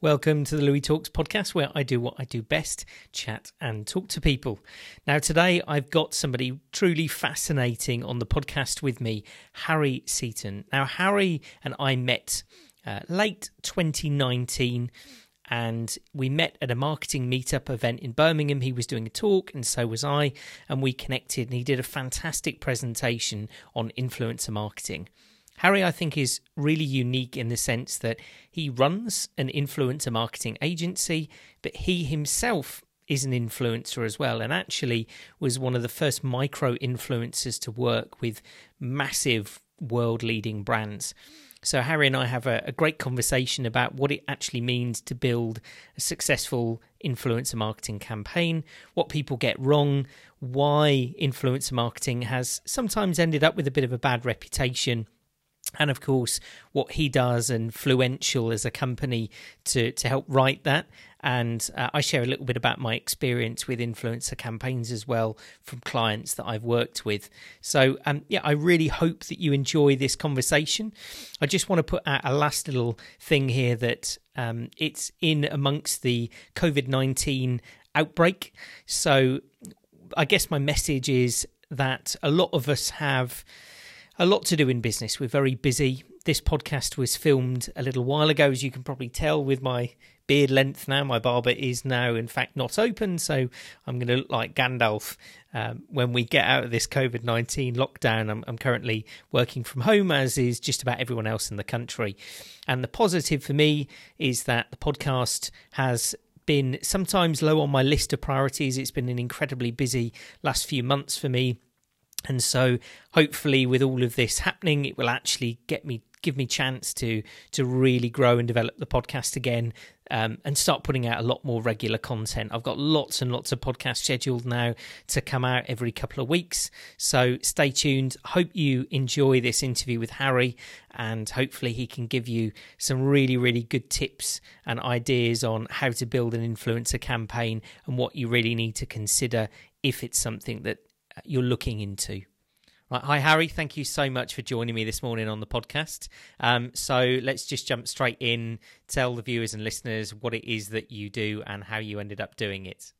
Welcome to the Louis Talks podcast, where I do what I do best chat and talk to people. Now, today I've got somebody truly fascinating on the podcast with me, Harry Seaton. Now, Harry and I met uh, late 2019 and we met at a marketing meetup event in Birmingham. He was doing a talk, and so was I, and we connected. And he did a fantastic presentation on influencer marketing. Harry, I think, is really unique in the sense that he runs an influencer marketing agency, but he himself is an influencer as well, and actually was one of the first micro influencers to work with massive world leading brands. So, Harry and I have a, a, great conversation about what it actually means to build a successful influencer marketing campaign, what people get wrong, why influencer marketing has sometimes ended up with a bit of a bad reputation and of course what he does and Fluential as a company to to help write that and uh, I share a little bit about my experience with influencer campaigns as well from clients that I've worked with. So um, yeah, I really hope that you enjoy this conversation. I just want to put out a last little thing here that um, it's in amongst the COVID nineteen outbreak. So I guess my message is that a lot of us have a lot to do in business. We're very busy. This podcast was filmed a little while ago, as you can probably tell with my beard length now. My barber is now, in fact, not open, so I'm going to look like Gandalf um, when we get out of this COVID 19 lockdown. I'm, I'm currently working from home, as is just about everyone else in the country. And the positive for me is that the podcast has been sometimes low on my list of priorities. It's been an incredibly busy last few months for me and so hopefully with all of this happening it will actually get me give me chance to to really grow and develop the podcast again um, and start putting out a lot more regular content. I've got lots and lots of podcasts scheduled now to come out every couple of weeks. So stay tuned. Hope you enjoy this interview with Harry and hopefully he can give you some really, really good tips and ideas on how to build an influencer campaign and what you really need to consider if it's something that you're looking into. Right. Hi, Harry. Thank you so much for joining me this morning on the podcast. Um, so let's just jump straight in. Tell the viewers and listeners what it is that you do and how you ended up doing it.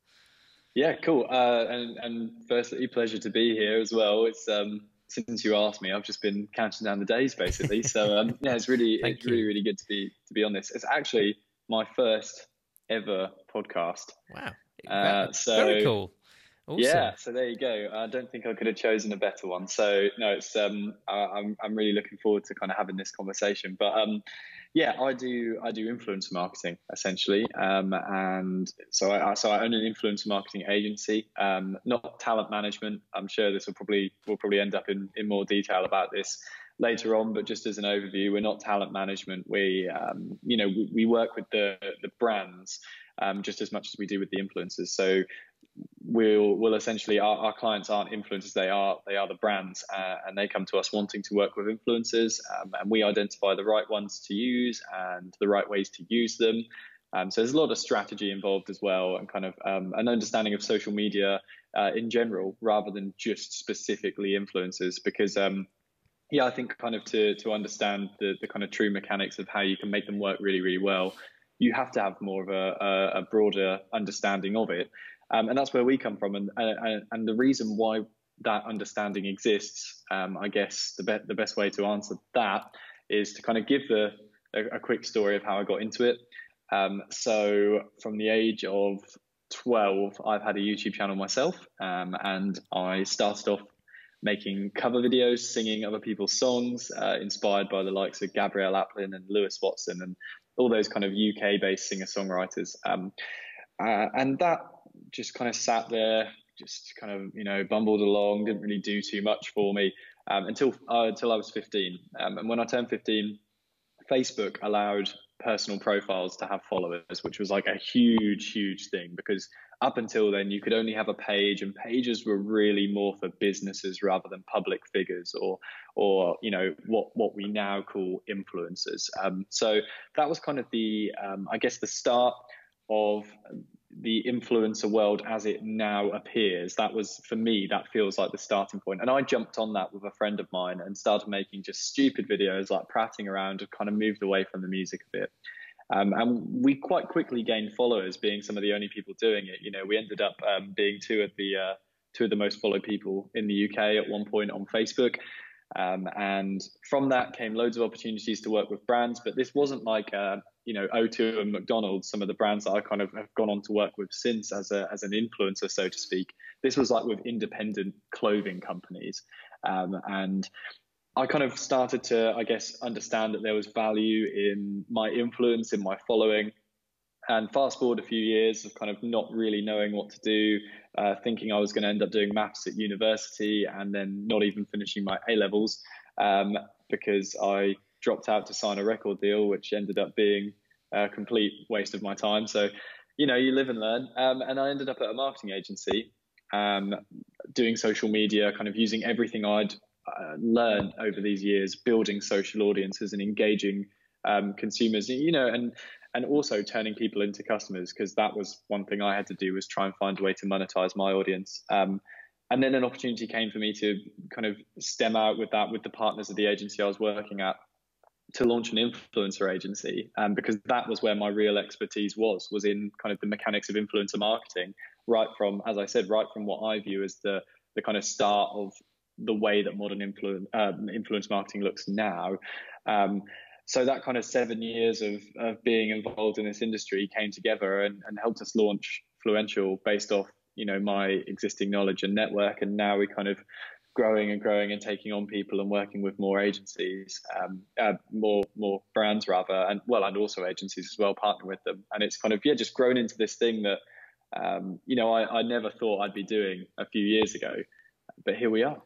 Yeah, cool. Uh, and, and firstly, pleasure to be here as well. It's um, since you asked me, I've just been counting down the days basically. So um, yeah, it's really it's you. really really good to be to be on this. It's actually my first ever podcast. Wow. Uh, so very cool. Awesome. Yeah, so there you go. I don't think I could have chosen a better one. So no, it's um, I, am I'm really looking forward to kind of having this conversation. But um, yeah, I do I do influencer marketing essentially, um, and so I so I own an influencer marketing agency, um, not talent management. I'm sure this will probably will probably end up in in more detail about this later on, but just as an overview, we're not talent management. We um, you know we, we work with the the brands. Um, just as much as we do with the influencers. So we'll will essentially our, our, clients aren't influencers. They are they are the brands uh, and they come to us wanting to work with influencers um, and we identify the right ones to use and the right ways to use them. Um, so there's a lot of strategy involved as well and kind of um, an understanding of social media uh, in general rather than just specifically influencers because um, yeah i think kind of to to understand the, the kind of true mechanics of how you can make them work really really well you have to have more of a, a, a broader understanding of it um, and that's where we come from. And, and, and the reason why that understanding exists, um, I guess the, be- the best way to answer that is to kind of give the, a, a quick story of how I got into it. Um, so from the age of 12, I've had a YouTube channel myself, um, and I started off making cover videos, singing other people's songs, uh, inspired by the likes of Gabrielle Aplin and Lewis Watson and all those kind of UK-based singer-songwriters. Um, uh, and that just kind of sat there, just kind of you know bumbled along, didn't really do too much for me um, until uh, until I was 15. Um, and when I turned 15, Facebook allowed personal profiles to have followers, which was like a huge, huge thing because up until then you could only have a page and pages were really more for businesses rather than public figures or or you know what what we now call influencers. Um, so that was kind of the um, I guess the start of the influencer world as it now appears that was for me that feels like the starting point and i jumped on that with a friend of mine and started making just stupid videos like prattling around and kind of moved away from the music a bit Um, and we quite quickly gained followers, being some of the only people doing it. You know, we ended up um, being two of the uh, two of the most followed people in the UK at one point on Facebook. Um, and from that came loads of opportunities to work with brands. But this wasn't like, uh, you know, O2 and McDonald's, some of the brands that I kind of have gone on to work with since as, a, as an influencer, so to speak. This was like with independent clothing companies. Um, and I kind of started to, I guess, understand that there was value in my influence, in my following. And fast forward a few years of kind of not really knowing what to do, uh, thinking I was going to end up doing maths at university and then not even finishing my A levels um, because I dropped out to sign a record deal, which ended up being a complete waste of my time. So, you know, you live and learn. Um, and I ended up at a marketing agency um, doing social media, kind of using everything I'd uh, learned over these years, building social audiences and engaging um, consumers, you know, and and also turning people into customers because that was one thing I had to do was try and find a way to monetize my audience. Um, and then an opportunity came for me to kind of stem out with that with the partners of the agency I was working at to launch an influencer agency um, because that was where my real expertise was was in kind of the mechanics of influencer marketing right from as i said right from what i view as the the kind of start of the way that modern influence um, influence marketing looks now. Um, so that kind of seven years of, of being involved in this industry came together and, and helped us launch Fluential based off you know my existing knowledge and network. And now we kind of growing and growing and taking on people and working with more agencies um, uh, more more brands rather and well and also agencies as well partner with them. And it's kind of yeah just grown into this thing that um, you know I, I never thought I'd be doing a few years ago but here we are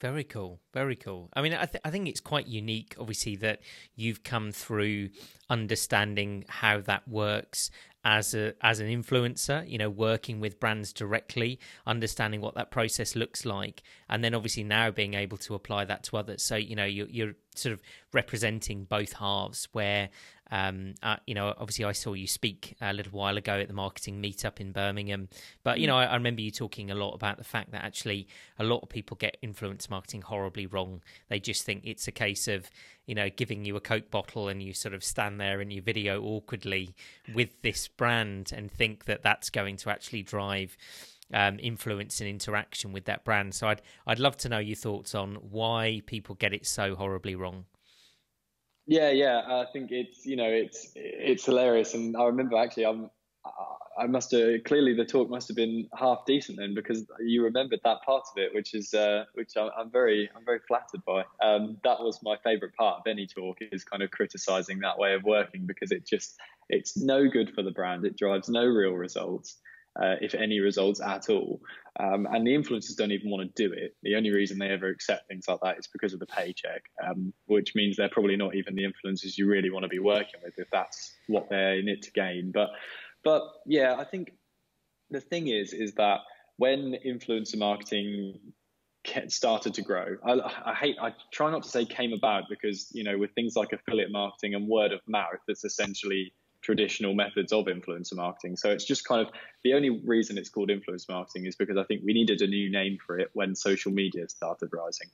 very cool. Very cool. I mean, I, th- I think it's quite unique, obviously, that you've come through understanding how that works as a as an influencer you know working with brands directly understanding what that process looks like and then obviously now being able to apply that to others so you know you're, you're sort of representing both halves where um, uh, you know, obviously, I saw you speak a little while ago at the marketing meetup in Birmingham, but you mm. know, I, I, remember you talking a lot about the fact that actually a lot of people get influence marketing horribly wrong. They just think it's a case of you know giving you a Coke bottle and you sort of stand there in your video awkwardly with this brand and think that that's going to actually drive. Um, influence and interaction with that brand. So I'd I'd love to know your thoughts on why people get it so horribly wrong. Yeah, yeah. I think it's you know it's it's hilarious, and I remember actually I'm I must have clearly the talk must have been half decent then because you remembered that part of it, which is uh, which I'm, very I'm very flattered by. Um, that was my favourite part of any talk is kind of criticising that way of working because it just it's no good for the brand. It drives no real results uh, if any results at all. Um, and the influencers don't even want to do it. The only reason they ever accept things like that is because of the paycheck, um, which means they're probably not even the influencers you really want to be working with if that's what they're in it to gain. But, but yeah, I think the thing is, is that when influencer marketing started to grow. I, I, hate, I try not to say came about because, you know, with things like affiliate marketing and word of mouth, it's essentially traditional methods of influencer marketing. So it's just kind of the only reason it's called influence marketing is because I think we needed a new name for it when social media started rising.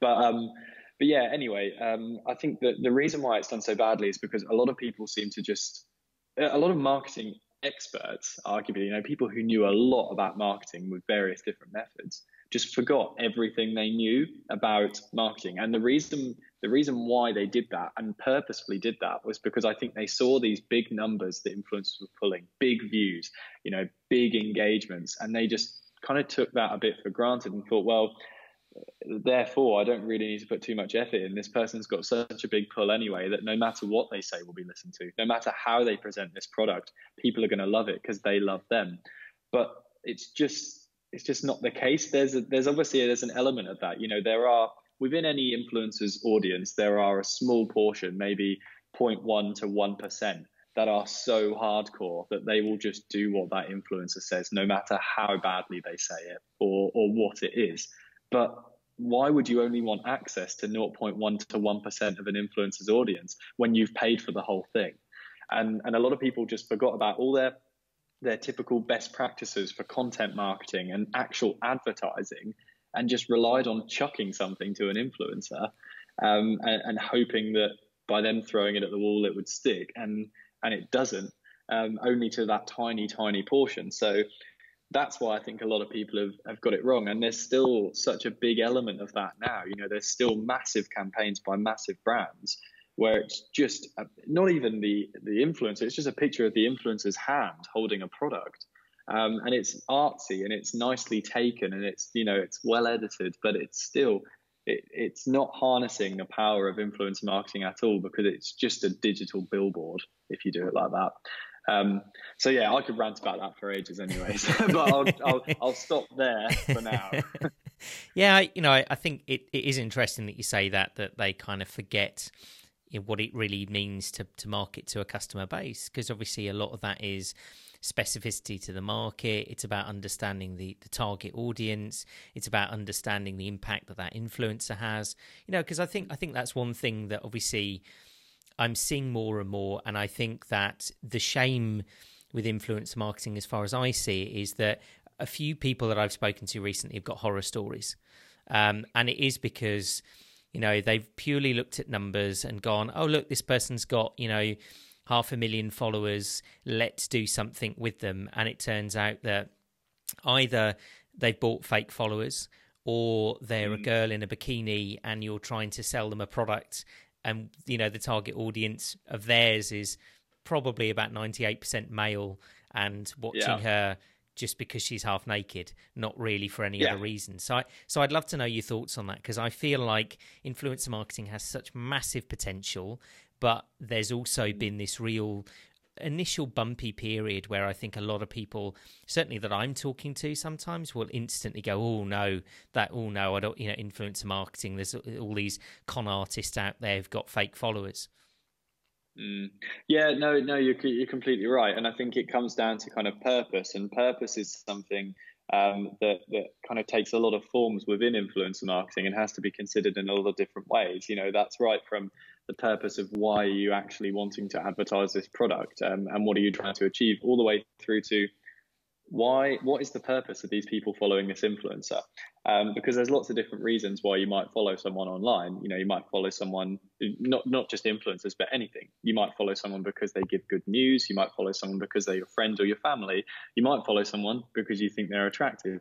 But um, but yeah, anyway, um, I think that the reason why it's done so badly is because a lot of people seem to just a lot of marketing experts, arguably, you know, people who knew a lot about marketing with various different methods, just forgot everything they knew about marketing. And the reason the reason why they did that and purposefully did that was because I think they saw these big numbers that influencers were pulling, big views, you know, big engagements, and they just kind of took that a bit for granted and thought, well, therefore, I don't really need to put too much effort in. This person's got such a big pull anyway that no matter what they say will be listened to. No matter how they present this product, people are going to love it because they love them. But it's just it's just not the case. There's a, there's obviously there's an element of that. You know, there are within any influencer's audience, there are a small portion, maybe 0.1 to 1%, that are so hardcore that they will just do what that influencer says, no matter how badly they say it or, or what it is. But why would you only want access to 0.1 to 1% of an influencer's audience when you've paid for the whole thing? And, and a lot of people just forgot about all their their typical best practices for content marketing and actual advertising and just relied on chucking something to an influencer um, and, and, hoping that by them throwing it at the wall it would stick. And and it doesn't, um, only to that tiny, tiny portion. So that's why I think a lot of people have, have got it wrong. And there's still such a big element of that now. You know, there's still massive campaigns by massive brands where it's just a, not even the the influencer; it's just a picture of the influencer's hand holding a product. Um, and it's artsy and it's nicely taken and it's you know it's well edited, but it's still it, it's not harnessing the power of influencer marketing at all because it's just a digital billboard if you do it like that. Um, so yeah, I could rant about that for ages, anyways. but I'll, I'll, I'll stop there for now. yeah, you know, I, think it, it is interesting that you say that that they kind of forget what it really means to to market to a customer base because obviously a lot of that is specificity to the market. It's about understanding the, the target audience. It's about understanding the impact that that influencer has. You know, because I think I think that's one thing that obviously I'm seeing more and more, and I think that the shame with influencer marketing, as far as I see it, is that a few people that I've spoken to recently have got horror stories, um, and it is because you know they've purely looked at numbers and gone, oh look, this person's got you know half a million followers, let's do something with them. And it turns out that either they've bought fake followers or they're mm. a girl in a bikini and you're trying to sell them a product and you know the target audience of theirs is probably about 98% male and watching yeah. her just because she's half naked, not really for any yeah. other reason. So, I, so I'd love to know your thoughts on that because I feel like influencer marketing has such massive potential, but there's also been this real initial bumpy period where I think a lot of people, certainly that I'm talking to, sometimes will instantly go, "Oh no, that oh no, I don't," you know, influencer marketing. There's all these con artists out there who've got fake followers. Mm. Yeah, no, no, you're you're completely right, and I think it comes down to kind of purpose, and purpose is something um, that that kind of takes a lot of forms within influencer marketing and has to be considered in a lot of different ways. You know, that's right from the purpose of why are you actually wanting to advertise this product um, and what are you trying to achieve, all the way through to why what is the purpose of these people following this influencer? Um, because there's lots of different reasons why you might follow someone online. You know you might follow someone not not just influencers but anything. You might follow someone because they give good news. You might follow someone because they're your friend or your family. You might follow someone because you think they're attractive.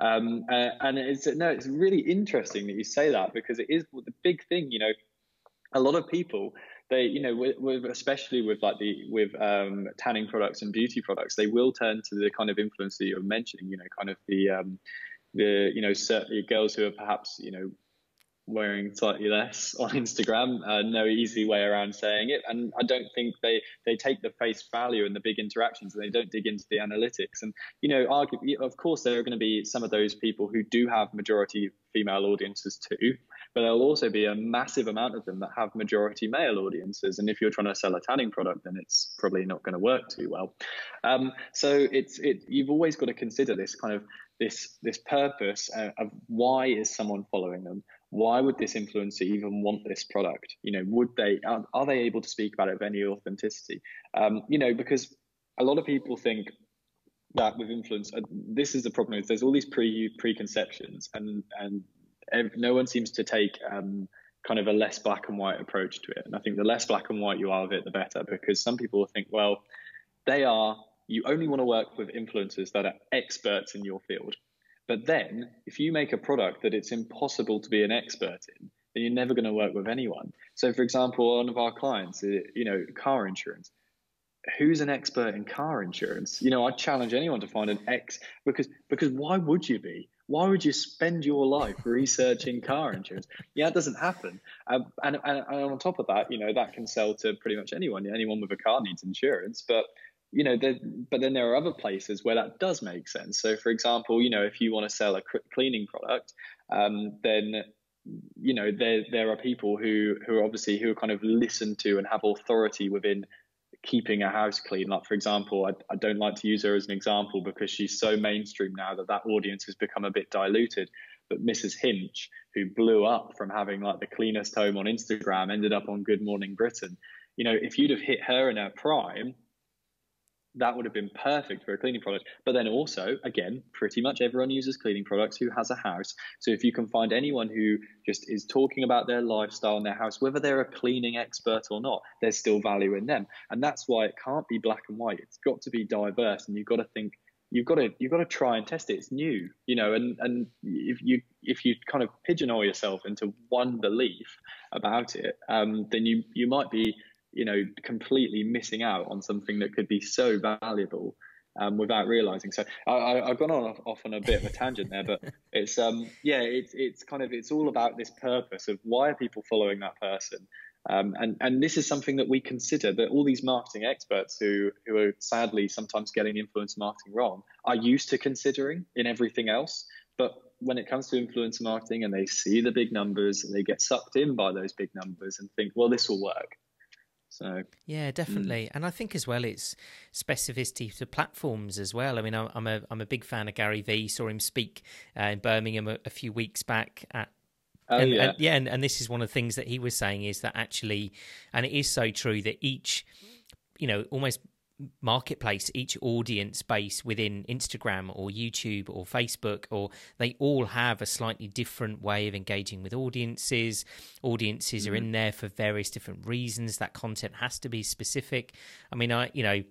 Um, uh, and it's no it's really interesting that you say that because it is the big thing you know a lot of people they you know with, with, especially with like the with um, tanning products and beauty products they will turn to the kind of influence that you're mentioning you know kind of the um, the you know certain girls who are perhaps you know wearing slightly less on Instagram. Uh, no easy way around saying it, and I don't think they they take the face value and the big interactions, and they don't dig into the analytics. And you know, of course, there are going to be some of those people who do have majority female audiences too, but there'll also be a massive amount of them that have majority male audiences. And if you're trying to sell a tanning product, then it's probably not going to work too well. Um, so it's it you've always got to consider this kind of this this purpose uh, of why is someone following them why would this influencer even want this product you know would they are, are they able to speak about it with any authenticity um, you know because a lot of people think that with influence uh, this is the problem is there's all these pre preconceptions and and no one seems to take um, kind of a less black and white approach to it. And I think the less black and white you are of it, the better, because some people think, well, they are, you only want to work with influencers that are experts in your field. But then if you make a product that it's impossible to be an expert in, then you're never going to work with anyone. So, for example, one of our clients, uh, you know, car insurance. Who's an expert in car insurance? You know, I challenge anyone to find an ex because because why would you be? Why would you spend your life researching car insurance? Yeah, it doesn't happen. Um, and, and, and, on top of that, you know, that can sell to pretty much anyone. Anyone with a car needs insurance, but you know, but then there are other places where that does make sense. So, for example, you know, if you want to sell a cleaning product, um, then you know there there are people who who obviously who are kind of listened to and have authority within keeping a house clean. Like, for example, I, I don't like to use her as an example because she's so mainstream now that that audience has become a bit diluted. But Mrs. Hinch, who blew up from having like the cleanest home on Instagram, ended up on Good Morning Britain. You know, if you'd have hit her in her prime, that would have been perfect for a cleaning product. But then also, again, pretty much everyone uses cleaning products who has a house. So if you can find anyone who just is talking about their lifestyle in their house, whether they're a cleaning expert or not, there's still value in them. And that's why it can't be black and white. It's got to be diverse, and you've got to think. You've got to you've got to try and test it. It's new, you know, and and if you if you kind of pigeonhole yourself into one belief about it, um, then you you might be you know, completely missing out on something that could be so valuable um, without realizing. So I, have gone on off, off, on a bit of a tangent there, but it's um, yeah, it's it's kind of it's all about this purpose of why are people following that person. Um, and and this is something that we consider that all these marketing experts who who are sadly sometimes getting influencer marketing wrong are used to considering in everything else. But when it comes to influencer marketing and they see the big numbers, and they get sucked in by those big numbers and think, well, this will work. So yeah, definitely, mm. and I think as well it's specificity to platforms as well. I mean, I'm a I'm a big fan of Gary Vee. Saw him speak uh, in Birmingham a, a, few weeks back at. Oh, and, yeah, and, yeah, and, and this is one of the things that he was saying is that actually, and it is so true that each, you know, almost marketplace, each audience base within Instagram or YouTube or Facebook, or they all have a slightly different way of engaging with audiences. Audiences mm-hmm. are in there for various different reasons. That content has to be specific. I mean, I, you know,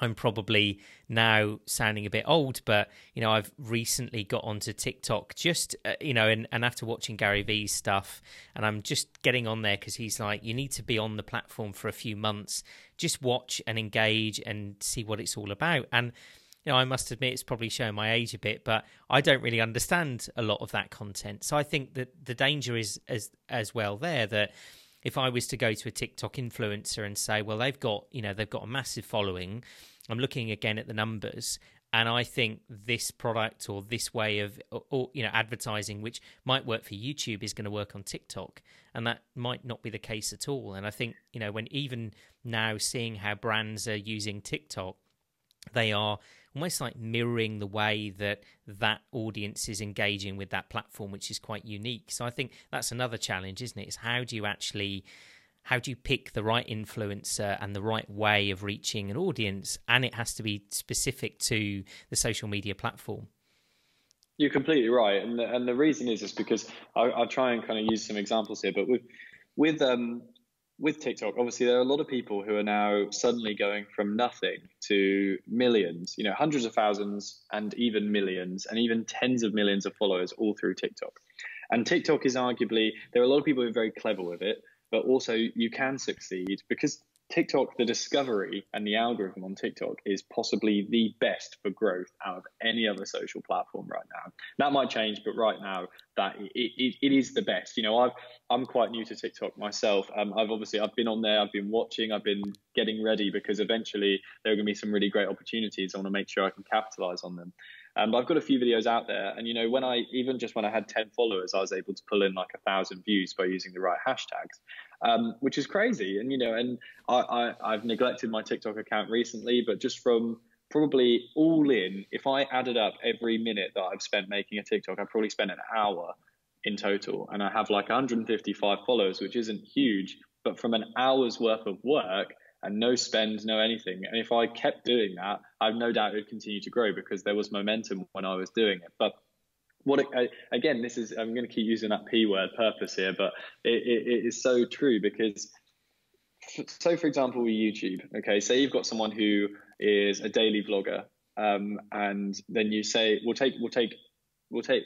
I'm probably now sounding a bit old, but you know, I've recently got onto TikTok just, uh, you know, and, and after watching Gary Vee's stuff, and I'm just getting on there because he's like, you need to be on the platform for a few months, just watch and engage and see what it's all about. And, you know, I must admit it's probably showing my age a bit, but I don't really understand a lot of that content. So I think that the danger is as as well there that if I was to go to a TikTok influencer and say, well, they've got, you know, they've got a massive following, I'm looking again at the numbers, and I think this product or this way of, or, you know, advertising, which might work for YouTube, is going to work on TikTok, and that might not be the case at all. And I think, you know, when even now seeing how brands are using TikTok, they are almost like mirroring the way that that audience is engaging with that platform, which is quite unique. So I think that's another challenge, isn't it? Is how do you actually how do you pick the right influencer and the right way of reaching an audience and it has to be specific to the social media platform you're completely right and the, and the reason is is because I, will try and kind of use some examples here but with with um with TikTok, obviously there are a lot of people who are now suddenly going from nothing to millions, you know, hundreds of thousands and even millions and even tens of millions of followers all through TikTok. And TikTok is arguably there are a lot of people who are very clever with it, but also you can succeed because TikTok, the discovery and the algorithm on TikTok is possibly the best for growth out of any other social platform right now. That might change, but right now that it, it, it is the best. You know, I've I'm quite new to TikTok myself. Um, I've obviously I've been on there, I've been watching, I've been getting ready because eventually there are going to be some really great opportunities. I want to make sure I can capitalize on them. Um, but I've got a few videos out there, and you know, when I even just when I had 10 followers, I was able to pull in like a thousand views by using the right hashtags, um, which is crazy. And you know, and I, I I've neglected my TikTok account recently, but just from probably all in, if I added up every minute that I've spent making a TikTok, I probably spent an hour in total, and I have like 155 followers, which isn't huge, but from an hour's worth of work, and no spend, no anything. And if I kept doing that, I've no doubt it would continue to grow because there was momentum when I was doing it. But what it, again, this is I'm going to keep using that p word purpose here, but it, it, it is so true because so for example with YouTube, okay, say you've got someone who is a daily vlogger, um, and then you say we'll take we'll take we'll take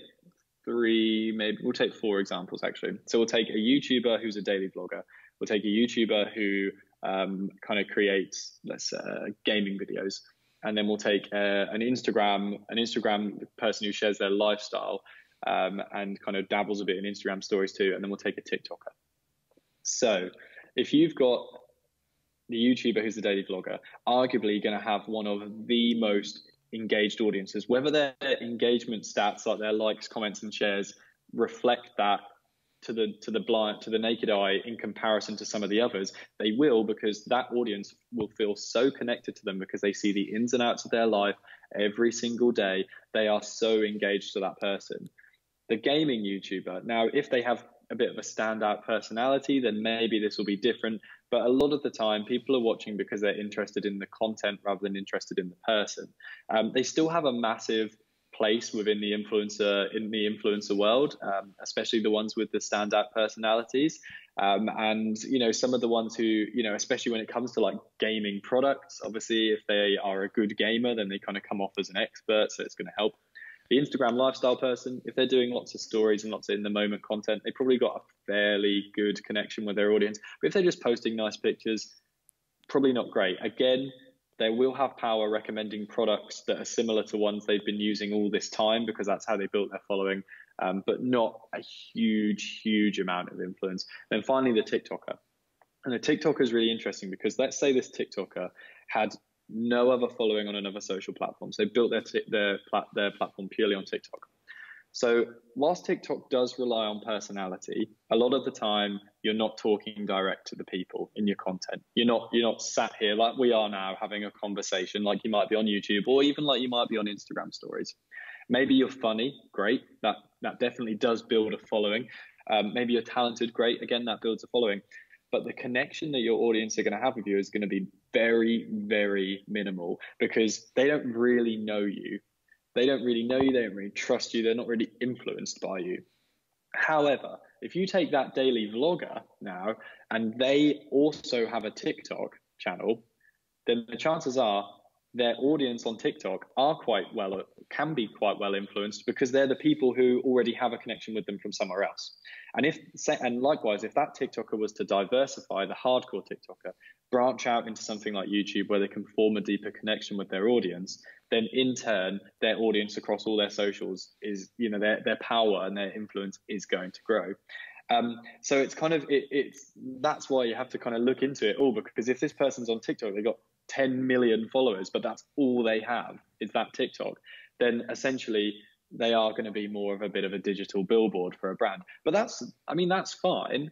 three maybe we'll take four examples actually. So we'll take a YouTuber who's a daily vlogger. We'll take a YouTuber who um, kind of creates let's uh, gaming videos, and then we'll take uh, an Instagram an Instagram person who shares their lifestyle um, and kind of dabbles a bit in Instagram stories too, and then we'll take a TikToker. So if you've got the YouTuber who's the daily vlogger, arguably going to have one of the most engaged audiences, whether their engagement stats like their likes, comments, and shares reflect that to the to the blind to the naked eye in comparison to some of the others they will because that audience will feel so connected to them because they see the ins and outs of their life every single day they are so engaged to that person the gaming youtuber now if they have a bit of a standout personality, then maybe this will be different. But a lot of the time, people are watching because they're interested in the content rather than interested in the person. Um, they still have a massive place within the influencer in the influencer world, um, especially the ones with the standout personalities. Um, and you know, some of the ones who you know, especially when it comes to like gaming products, obviously, if they are a good gamer, then they kind of come off as an expert, so it's going to help. The Instagram lifestyle person, if they're doing lots of stories and lots of in the moment content, they probably got a fairly good connection with their audience. But if they're just posting nice pictures, probably not great. Again, they will have power recommending products that are similar to ones they've been using all this time because that's how they built their following, um, but not a huge, huge amount of influence. Then finally, the TikToker. And the TikToker is really interesting because let's say this TikToker had no other following on another social platform. So they built their, t- their, their platform purely on TikTok. So whilst TikTok does rely on personality, a lot of the time you're not talking direct to the people in your content. You're not you're not sat here like we are now having a conversation like you might be on YouTube or even like you might be on Instagram stories. Maybe you're funny, great. That that definitely does build a following. Um, maybe you're talented, great. Again, that builds a following. But the connection that your audience are going to have with you is going to be very, very minimal because they don't really know you they don't really know you, they don't really trust you, they're not really influenced by you. However, if you take that daily vlogger now and they also have a TikTok channel, then the chances are their audience on TikTok are quite well, can be quite well influenced because they're the people who already have a connection with them from somewhere else. And if, and likewise, if that TikToker was to diversify the hardcore TikToker, branch out into something like YouTube where they can form a deeper connection with their audience, then in turn their audience across all their socials is you know their their power and their influence is going to grow. Um, so it's kind of it, it's that's why you have to kind of look into it all because if this person's on TikTok, they got 10 million followers, but that's all they have is that TikTok, then essentially they are going to be more of a bit of a digital billboard for a brand. But that's I mean that's fine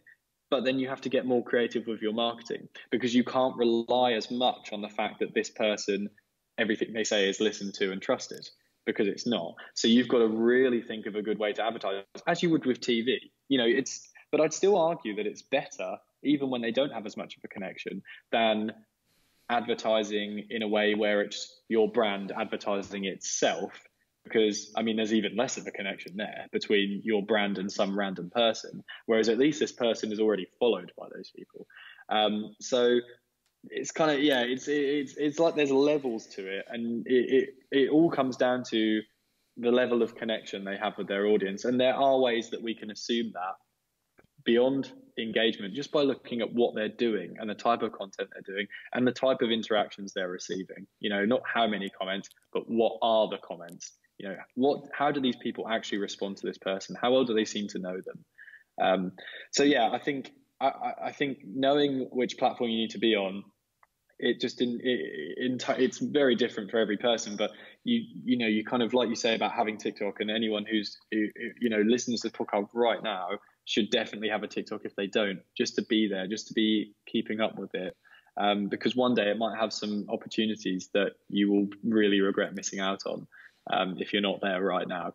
but then you have to get more creative with your marketing because you can't rely as much on the fact that this person everything they say is listened to and trusted because it's not. So you've got to really think of a good way to advertise, as you would with TV. You know, it's but I'd still argue that it's better, even when they don't have as much of a connection, than advertising in a way where it's your brand advertising itself. Because I mean, there's even less of a connection there between your brand and some random person, whereas at least this person is already followed by those people. Um, so it's kind of yeah it's it's it's like there's levels to it and it, it it all comes down to the level of connection they have with their audience and there are ways that we can assume that beyond engagement just by looking at what they're doing and the type of content they're doing and the type of interactions they're receiving. You know not how many comments but what are the comments? You know what how do these people actually respond to this person? How well do they seem to know them? Um, so yeah i think I, I think knowing which platform you need to be on it just in, in, it's very different for every person but you you know you kind of like you say about having tiktok and anyone who's who, you know listens to this podcast right now should definitely have a tiktok if they don't just to be there just to be keeping up with it um, because one day it might have some opportunities that you will really regret missing out on um, if you're not there right now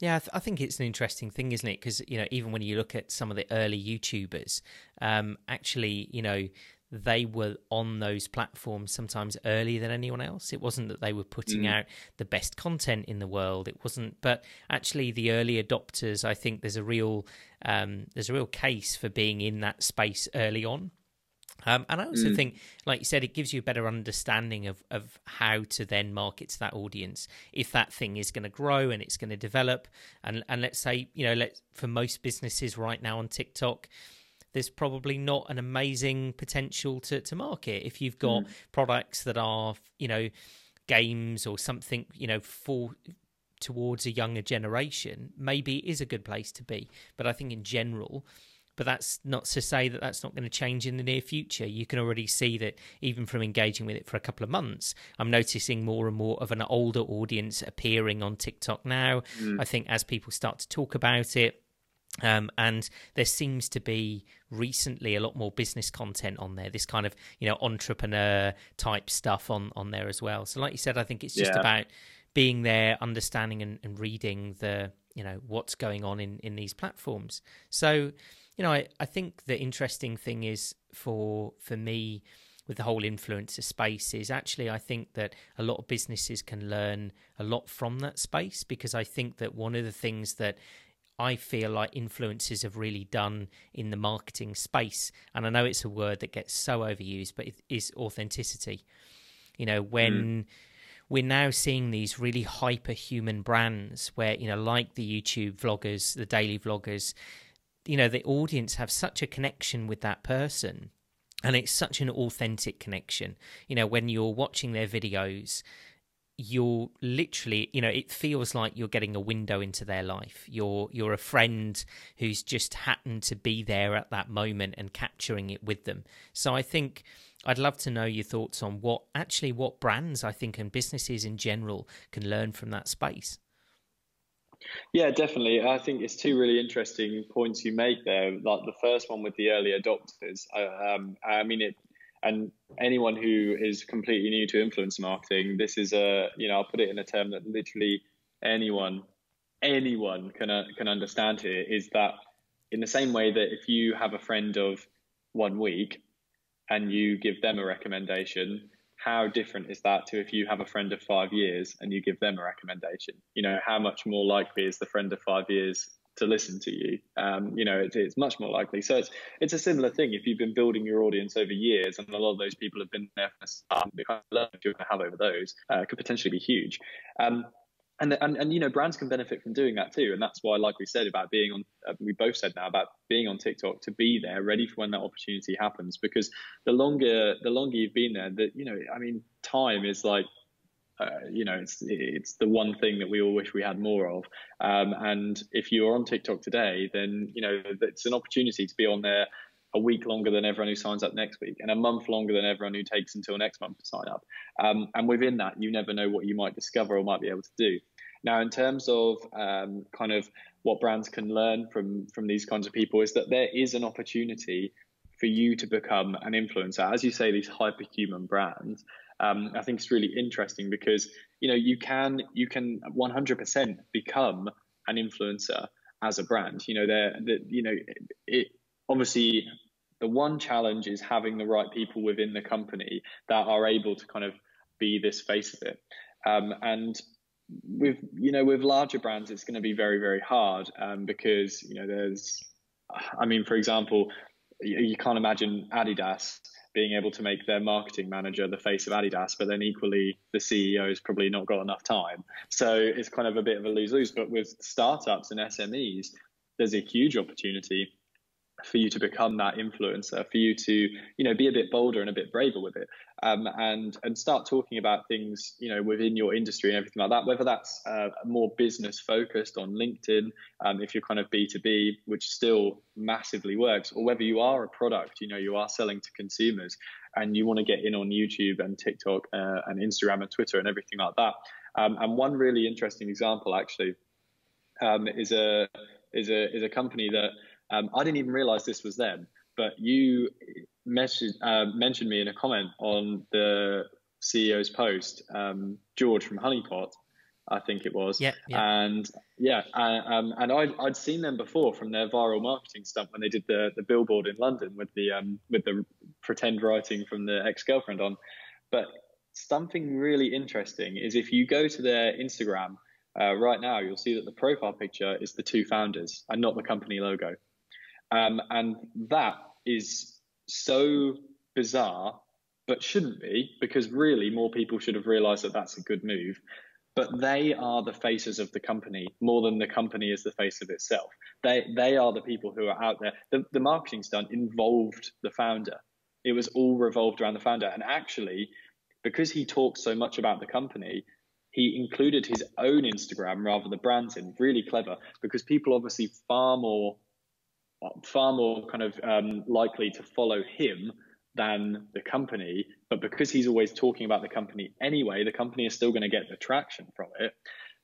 yeah, I, th- I, think it's an interesting thing, isn't it? Because you know, even when you look at some of the early YouTubers, um, actually, you know, they were on those platforms sometimes earlier than anyone else. It wasn't that they were putting mm. out the best content in the world. It wasn't, but actually the early adopters. I think there's a real um, there's a real case for being in that space early on. Um, and I also mm. think, like you said, it gives you a better understanding of, of how to then market to that audience if that thing is going to grow and it's going to develop. And and let's say, you know, let for most businesses right now on TikTok, there's probably not an amazing potential to, to market. If you've got mm. products that are, you know, games or something, you know, for towards a younger generation, maybe it is a good place to be. But I think in general, but that's not to say that that's not going to change in the near future. You can already see that even from engaging with it for a couple of months, I'm noticing more and more of an older audience appearing on TikTok now. Mm. I think as people start to talk about it, um, and there seems to be recently a lot more business content on there, this kind of you know entrepreneur type stuff on on there as well. So, like you said, I think it's just yeah. about being there, understanding and, and reading the you know what's going on in in these platforms. So you know I, I think the interesting thing is for for me with the whole influencer space is actually I think that a lot of businesses can learn a lot from that space because I think that one of the things that I feel like influencers have really done in the marketing space, and I know it's a word that gets so overused, but it is authenticity. You know, when mm. we're now seeing these really hyper human brands where, you know, like the YouTube vloggers, the daily vloggers, you know, the audience have such a connection with that person. And it's such an authentic connection. You know, when you're watching their videos, you're literally you know it feels like you're getting a window into their life you're you're a friend who's just happened to be there at that moment and capturing it with them so i think i'd love to know your thoughts on what actually what brands i think and businesses in general can learn from that space yeah, definitely. I think it's two really interesting points you make there. Like the first one with the early adopters. I, um, I mean, it and anyone who is completely new to influencer marketing, this is a you know I'll put it in a term that literally anyone anyone can uh, can understand here is that in the same way that if you have a friend of one week and you give them a recommendation how different is that to if you have a friend of five years and you give them a recommendation? You know how much more likely is the friend of five years to listen to you. Um, you know, it, it's much more likely. So it's it's a similar thing. If you've been building your audience over years, and a lot of those people have been there for some, the kind of learning you're going to have over those uh, could potentially be huge. Um, and, and and you know brands can benefit from doing that too and that's why like we said about being on uh, we both said now about being on tiktok to be there ready for when that opportunity happens because the longer the longer you've been there that you know i mean time is like uh, you know, it's it's the one thing that we all wish we had more of. Um, and if you're on TikTok today, then you know it's an opportunity to be on there a week longer than everyone who signs up next week, and a month longer than everyone who takes until next month to sign up. Um, and within that, you never know what you might discover or might be able to do. Now, in terms of um, kind of what brands can learn from from these kinds of people, is that there is an opportunity for you to become an influencer. As you say, these hyperhuman brands um, I think it's really interesting because you know you can you can 100% become an influencer as a brand. You know, there that you know it, it obviously the one challenge is having the right people within the company that are able to kind of be this face of it. Um, and with you know with larger brands, it's going to be very very hard um, because you know there's, I mean, for example, you, you can't imagine Adidas being able to make their marketing manager the face of Adidas, but then equally the CEO has probably not got enough time. So it's kind of a bit of a lose lose. But with startups and SMEs, there's a huge opportunity for you to become that influencer, for you to, you know, be a bit bolder and a bit braver with it, um, and and start talking about things, you know, within your industry and everything like that. Whether that's uh, more business focused on LinkedIn, um, if you're kind of B two B, which still massively works, or whether you are a product, you know, you are selling to consumers, and you want to get in on YouTube and TikTok uh, and Instagram and Twitter and everything like that. Um, and one really interesting example actually um, is a is a is a company that um, I didn't even realize this was them, but you message, uh, mentioned me in a comment on the CEO's post, um, George from Honeypot, I think it was. Yeah. yeah. And yeah, uh, um, and I'd, I'd seen them before from their viral marketing stunt when they did the, the billboard in London with the um, with the pretend writing from the ex girlfriend on. But something really interesting is if you go to their Instagram uh, right now, you'll see that the profile picture is the two founders and not the company logo. Um, and that is so bizarre, but shouldn't be, because really more people should have realized that that's a good move. But they are the faces of the company more than the company is the face of itself. They they are the people who are out there. The, the marketing stunt involved the founder. It was all revolved around the founder. And actually, because he talks so much about the company, he included his own Instagram rather than the brands in. Really clever because people obviously far more far more kind of um, likely to follow him than the company. But because he's always talking about the company anyway, the company is still going to get the traction from it.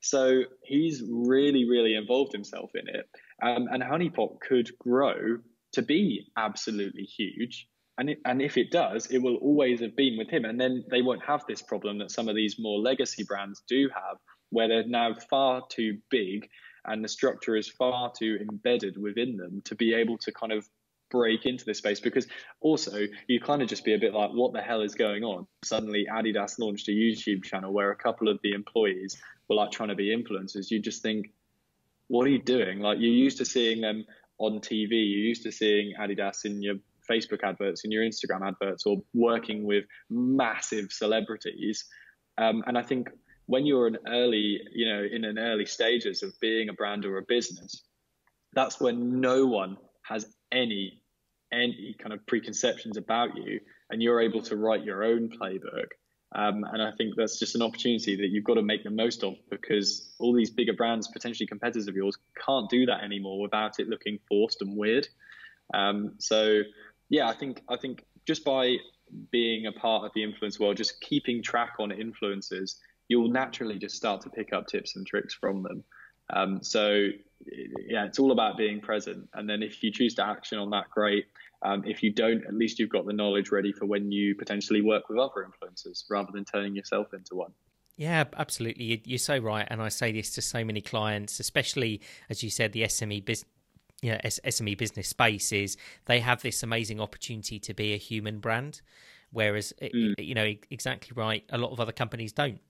So he's really, really involved himself in it. Um, and Honeypot could grow to be absolutely huge. And, it, and if it does, it will always have been with him. And then they won't have this problem that some of these more legacy brands do have, where they're now far too big and the structure is far too embedded within them to be able to kind of break into this space because also you kind of just be a bit like what the hell is going on? Suddenly adidas launched a youtube channel where a couple of the employees were like trying to be influencers. You just think what are you doing? Like you're used to seeing them on tv you're used to seeing adidas in your facebook adverts in your instagram adverts or working with massive celebrities. Um, and i think when you're an early you know in an early stages of being a brand or a business that's when no one has any any kind of preconceptions about you, and you're able to write your own playbook. Um, and I think that's just an opportunity that you've got to make the most of because all these bigger brands, potentially competitors of yours, can't do that anymore without it looking forced and weird. Um, so, yeah, I think I think just by being a part of the influence world, just keeping track on influencers, you'll naturally just start to pick up tips and tricks from them. Um, so yeah, it's all about being present. And then if you choose to action on that, great. Um, if you don't, at least you've got the knowledge ready for when you potentially work with other influencers rather than turning yourself into one. Yeah, absolutely. You're so right, and I say this to so many clients, especially as you said, the SME business. Yeah, SME business space is they have this amazing opportunity to be a human brand, whereas mm. you know exactly right. A lot of other companies don't,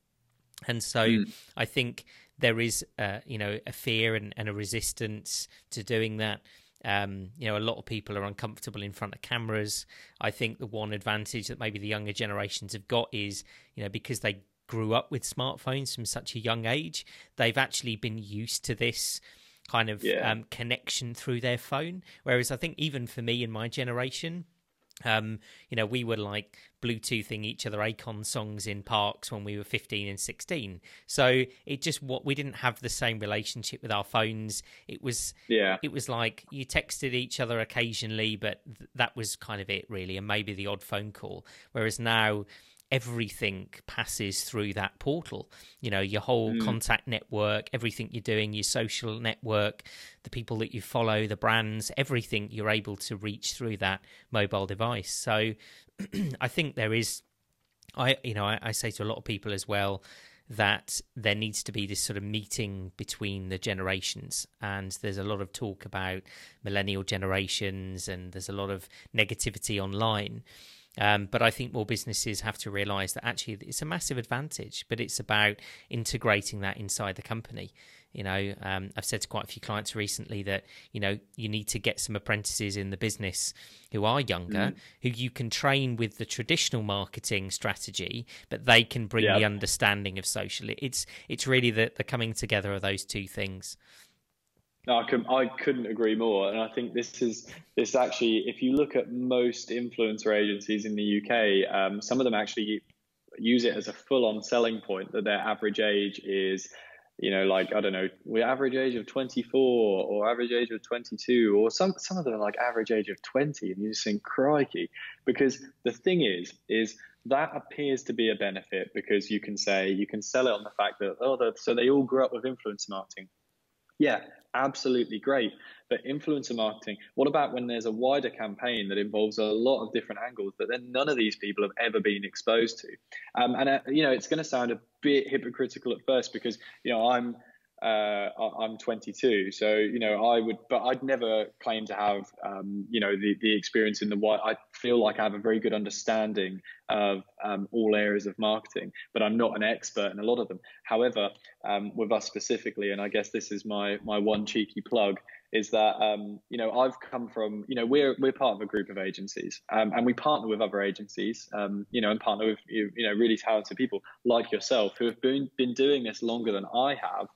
and so mm. I think there is, uh, you know, a fear and, and, a resistance to doing that. Um, you know, a lot of people are uncomfortable in front of cameras. I think the one advantage that maybe the younger generations have got is, you know, because they grew up with smartphones from such a young age, they've actually been used to this kind of yeah. um, connection through their phone. Whereas I think even for me in my generation, um, you know, we were like Bluetoothing each other Akon songs in parks when we were 15 and 16. So it just what we didn't have the same relationship with our phones. It was yeah. It was like you texted each other occasionally, but th- that was kind of it really, and maybe the odd phone call. Whereas now everything passes through that portal. You know, your whole mm. contact network, everything you're doing, your social network, the people that you follow, the brands, everything you're able to reach through that mobile device. So I think there is, I you know, I, I say to a lot of people as well that there needs to be this sort of meeting between the generations. And there's a lot of talk about millennial generations, and there's a lot of negativity online. Um, but I think more businesses have to realise that actually it's a massive advantage, but it's about integrating that inside the company. You know, um, I've said to quite a few clients recently that you know you need to get some apprentices in the business who are younger, mm. who you can train with the traditional marketing strategy, but they can bring the understanding of social. It's it's really the, the coming together of those two things. No, I, can, I couldn't agree more. And I think this is this actually, if you look at most influencer agencies in the UK, um, some of them actually use it as a full-on selling point that their average age is, you know, like I don't know, we average age of 24 or average age of 22, or some some of them are like average age of 20, and you just think, crikey, because the thing is, is that appears to be a benefit because you can say you can sell it on the fact that oh, so they all grew up with influence marketing. Yeah, absolutely great. But influencer marketing, what about when there's a wider campaign that involves a lot of different angles that then none of these people have ever been exposed to? Um, and, uh, you know, it's going to sound a bit hypocritical at first because, you know, I'm uh, I'm 22, so you know I would, but I'd never claim to have um, you know the the experience in the white. I feel like I have a very good understanding of um, all areas of marketing, but I'm not an expert in a lot of them. However, um, with us specifically, and I guess this is my my one cheeky plug is that um, you know I've come from you know we're we're part of a group of agencies um, and we partner with other agencies um, you know and partner with you, you know really talented people like yourself who have been been doing this longer than I have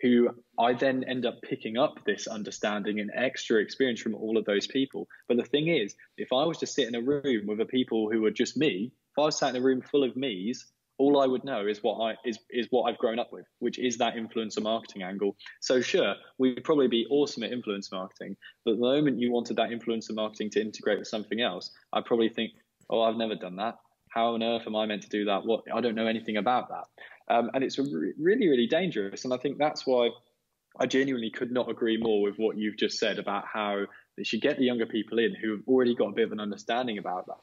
who I then end up picking up this understanding and extra experience from all of those people. But the thing is, if I was to sit in a room with a people who are just me, if I was sat in a room full of me's, all I would know is what I is is what I've grown up with, which is that influencer marketing angle. So sure, we'd probably be awesome at influencer marketing, but the moment you wanted that influencer marketing to integrate with something else, I'd probably think, oh, I've never done that. How on earth am I meant to do that? What I don't know anything about that. Um, and it's re- really, really dangerous. And I think that's why I genuinely could not agree more with what you've just said about how they should get the younger people in who have already got a bit of an understanding about that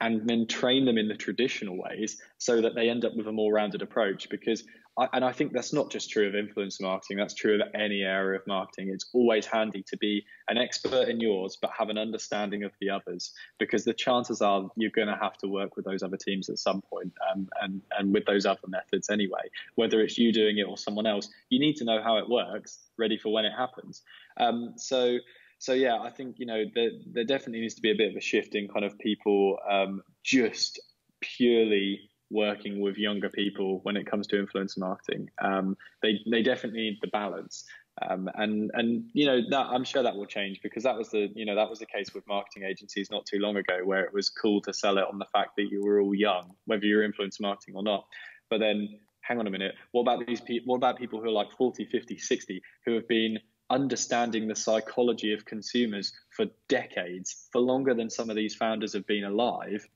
and then train them in the traditional ways so that they end up with a more rounded approach because I, and I think that's not just true of influencer marketing. That's true of any area of marketing. It's always handy to be an expert in yours, but have an understanding of the others, because the chances are you're going to have to work with those other teams at some point, um, and and with those other methods anyway. Whether it's you doing it or someone else, you need to know how it works, ready for when it happens. Um, so so yeah, I think you know there, there definitely needs to be a bit of a shift in kind of people um, just purely working with younger people when it comes to influencer marketing. Um, they they definitely need the balance. Um, and and you know that I'm sure that will change because that was the you know that was the case with marketing agencies not too long ago where it was cool to sell it on the fact that you were all young whether you're influencer marketing or not but then hang on a minute what about these people what about people who are like 40 50 60 who have been understanding the psychology of consumers for decades for longer than some of these founders have been alive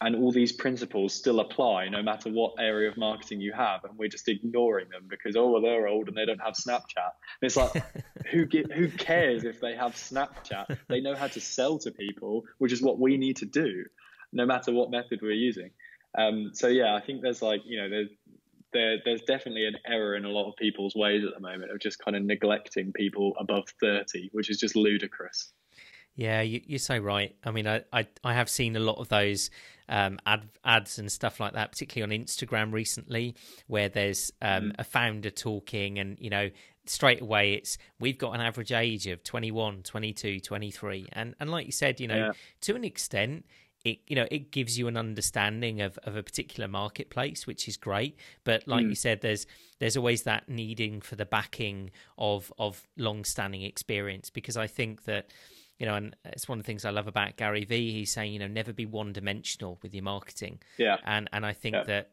and all these principles still apply no matter what area of marketing you have and we're just ignoring them because oh well they're old and they don't have snapchat. And it's like who get, who cares if they have snapchat? They know how to sell to people which is what we need to do no matter what method we're using. Um, so yeah i think there's like you know there's there, there's definitely an error in a lot of people's ways at the moment of just kind of neglecting people above 30 which is just ludicrous yeah, you, are so right. I mean, I, I, I have seen a lot of those um, ad, ads and stuff like that, particularly on Instagram recently, where there's um, mm. a founder talking, and you know, straight away it's we've got an average age of 21, 22, 23, and and like you said, you know, yeah. to an extent, it you know it gives you an understanding of, of a particular marketplace which is great but like mm. you said there's there's always that needing for the backing of of long standing experience because i think that you know, and it's one of the things I love about Gary Vee. He's saying, you know, never be one dimensional with your marketing. Yeah. And and I think yeah. that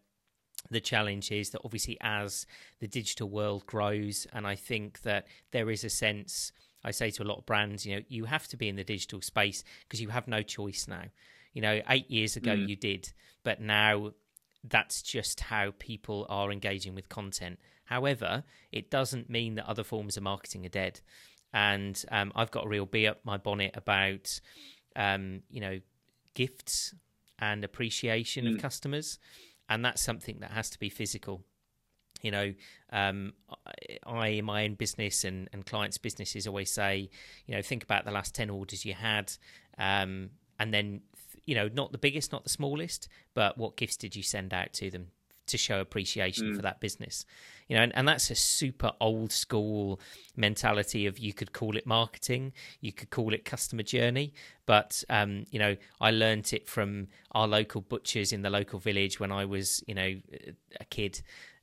the challenge is that obviously as the digital world grows, and I think that there is a sense. I say to a lot of brands, you know, you have to be in the digital space because you have no choice now. You know, eight years ago mm. you did, but now that's just how people are engaging with content. However, it doesn't mean that other forms of marketing are dead and um, I've got a real bee up my bonnet about um, you know gifts and appreciation mm. of customers, and that's something that has to be physical. You know, um, I in my own business and, and clients' businesses always say, you know, think about the last ten orders you had, um, and then you know, not the biggest, not the smallest, but what gifts did you send out to them? To show appreciation mm. for that business you know and, and that's a super old school mentality of you could call it marketing you could call it customer journey but um, you know i learned it from our local butchers in the local village when i was you know a kid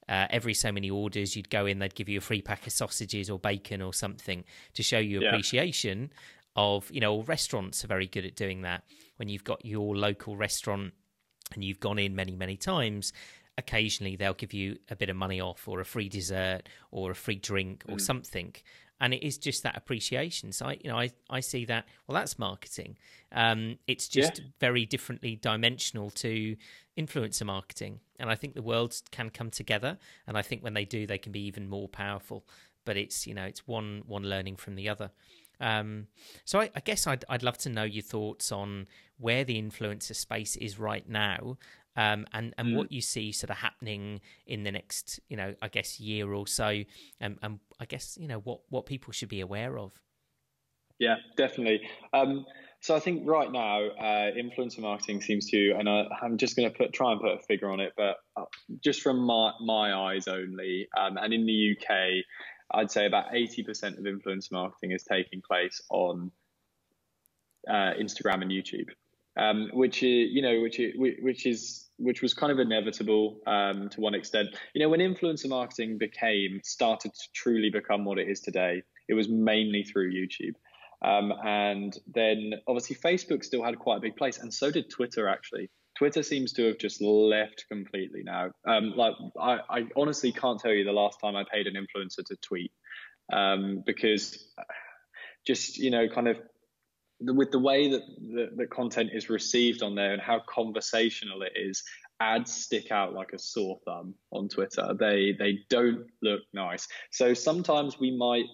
uh, every so many orders you'd go in they'd give you a free pack of sausages or bacon or something to show you appreciation yeah. of you know restaurants are very good at doing that when you've got your local restaurant and you've gone in many many times occasionally they'll give you a bit of money off or a free dessert or a free drink or mm. something. And it is just that appreciation. So I, you know I, I see that well that's marketing. Um, it's just yeah. very differently dimensional to influencer marketing. And I think the worlds can come together. And I think when they do they can be even more powerful. But it's you know it's one one learning from the other. Um, so I, I, guess I'd, I'd love to know your thoughts on where the influencer space is right now um, and and mm. what you see sort of happening in the next, you know, I guess year or so, and, and I guess you know what what people should be aware of. Yeah, definitely. Um, so I think right now, uh, influencer marketing seems to, and I, am just going to put try and put a figure on it, but uh, just from my my eyes only, um, and in the UK, I'd say about 80% of influencer marketing is taking place on uh, Instagram and YouTube um, which is, you know, which is, which is which was kind of inevitable um, to one extent. You know, when influencer marketing became started to truly become what it is today, it was mainly through YouTube. Um, and then obviously Facebook still had quite a big place, and so did Twitter actually. Twitter seems to have just left completely now. Um, like I, I, honestly can't tell you the last time I paid an influencer to tweet um, because just you know kind of with the way that the, content is received on there and how conversational it is, ads stick out like a sore thumb on Twitter. They they don't look nice. So sometimes we might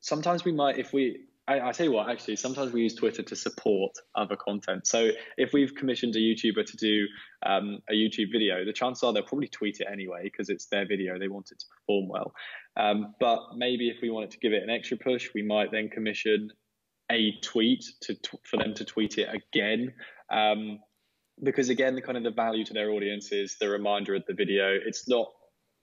sometimes we might if we I, I tell you what, actually, sometimes we use Twitter to support other content. So if we've commissioned a YouTuber to do um, a YouTube video, the chances are they'll probably tweet it anyway because it's their video. They want it to perform well. Um, but maybe if we wanted to give it an extra push, we might then commission a tweet to for them to tweet it again. Um, because again, the kind of the value to their audience is the reminder of the video. It's not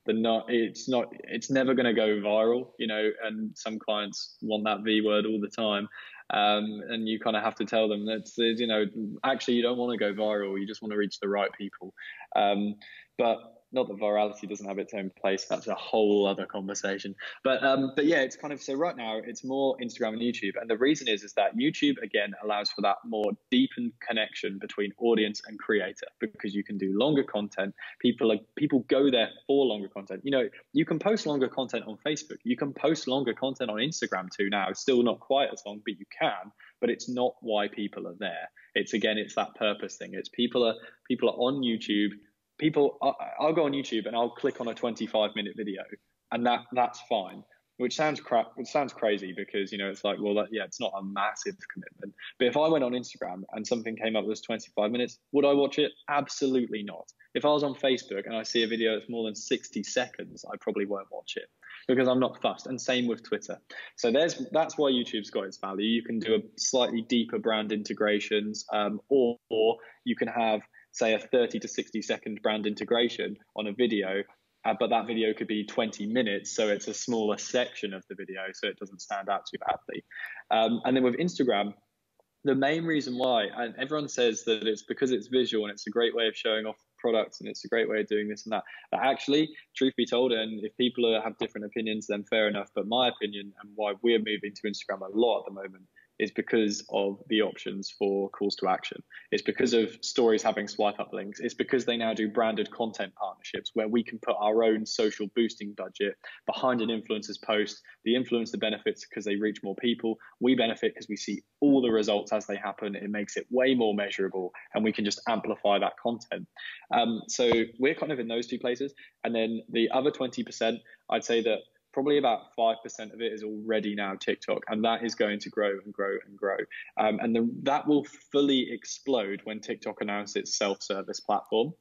the not it's not it's never going to go viral you know and some clients want that v word all the time um, and you kind of have to tell them that you know actually you don't want to go viral you just want to reach the right people um, but not that virality doesn't have its own place. That's a whole other conversation. But um, but yeah, it's kind of so right now it's more Instagram and YouTube, and the reason is is that YouTube again allows for that more deepened connection between audience and creator because you can do longer content. People are people go there for longer content. You know, you can post longer content on Facebook. You can post longer content on Instagram too. Now it's still not quite as long, but you can. But it's not why people are there. It's again, it's that purpose thing. It's people are people are on YouTube people I'll go on YouTube and I'll click on a 25 minute video and that that's fine which sounds crap which sounds crazy because you know it's like well that, yeah it's not a massive commitment. But if I went on Instagram and something came up that was 25 minutes would I watch it? Absolutely not. If I was on Facebook and I see a video that's more than 60 seconds I probably won't watch it because I'm not fussed. And same with Twitter. So there's that's why YouTube's got its value. You can do a slightly deeper brand integrations um, or, or you can have say a 30 to 60 second brand integration on a video uh, but that video could be 20 minutes so it's a smaller section of the video so it doesn't stand out too badly. Um, and then with instagram the main reason why and everyone says that it's because it's visual and it's a great way of showing off products and it's a great way of doing this and that but actually truth be told and if people have different opinions then fair enough but my opinion and why we're moving to instagram a lot at the moment is because of the options for calls to action. It's because of stories having swipe up links. It's because they now do branded content partnerships where we can put our own social boosting budget behind an influencer's post. The influencer benefits because they reach more people. We benefit because we see all the results as they happen. It makes it way more measurable and we can just amplify that content. Um, so we're kind of in those two places. And then the other 20%, I'd say that probably about 5% of it is already now TikTok, and that is going to grow and grow and grow. Um, and the, that will fully explode when TikTok announces its self service platform.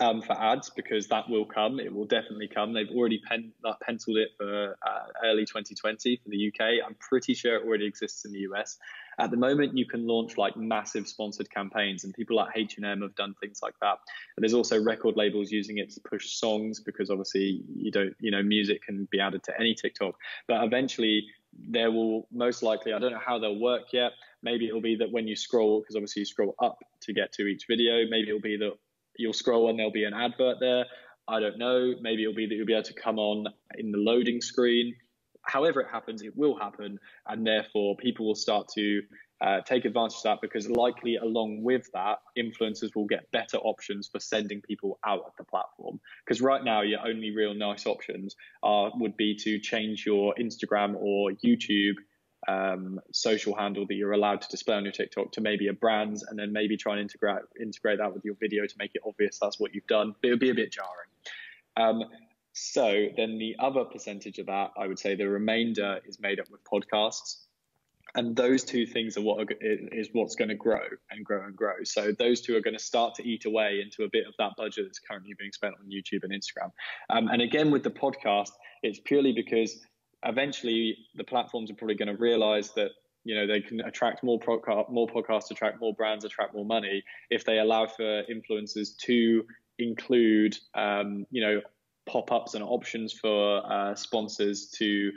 Um, for ads because that will come. It will definitely come. They've already pen, uh, penciled it for uh, early 2020 for the UK. I'm pretty sure it already exists in the US. At the moment, you can launch like massive sponsored campaigns, and people like H&M have done things like that. And there's also record labels using it to push songs because obviously you don't, you know, music can be added to any TikTok. But eventually, there will most likely, I don't know how they'll work yet. Maybe it'll be that when you scroll, because obviously you scroll up to get to each video, maybe it'll be that you'll scroll and there'll be an advert there. I don't know. Maybe it'll be that you'll be able to come on in the loading screen however it happens, it will happen, and therefore people will start to uh, take advantage of that because likely along with that, influencers will get better options for sending people out of the platform. Because right now, your only real nice options are would be to change your Instagram or YouTube um, social handle that you're allowed to display on your TikTok to maybe a brand's, and then maybe try and integrate integrate that with your video to make it obvious that's what you've done. But it would be a bit jarring. Um, so then the other percentage of that, I would say the remainder is made up with podcasts. And those two things are what are, is what's going to grow and grow and grow. So those two are going to start to eat away into a bit of that budget that's currently being spent on YouTube and Instagram. Um, and again, with the podcast, it's purely because eventually the platforms are probably going to realize that you know they can attract more podcast, more podcasts, attract more brands, attract more money if they allow for influencers to include um, you know pop-ups and options for uh, sponsors to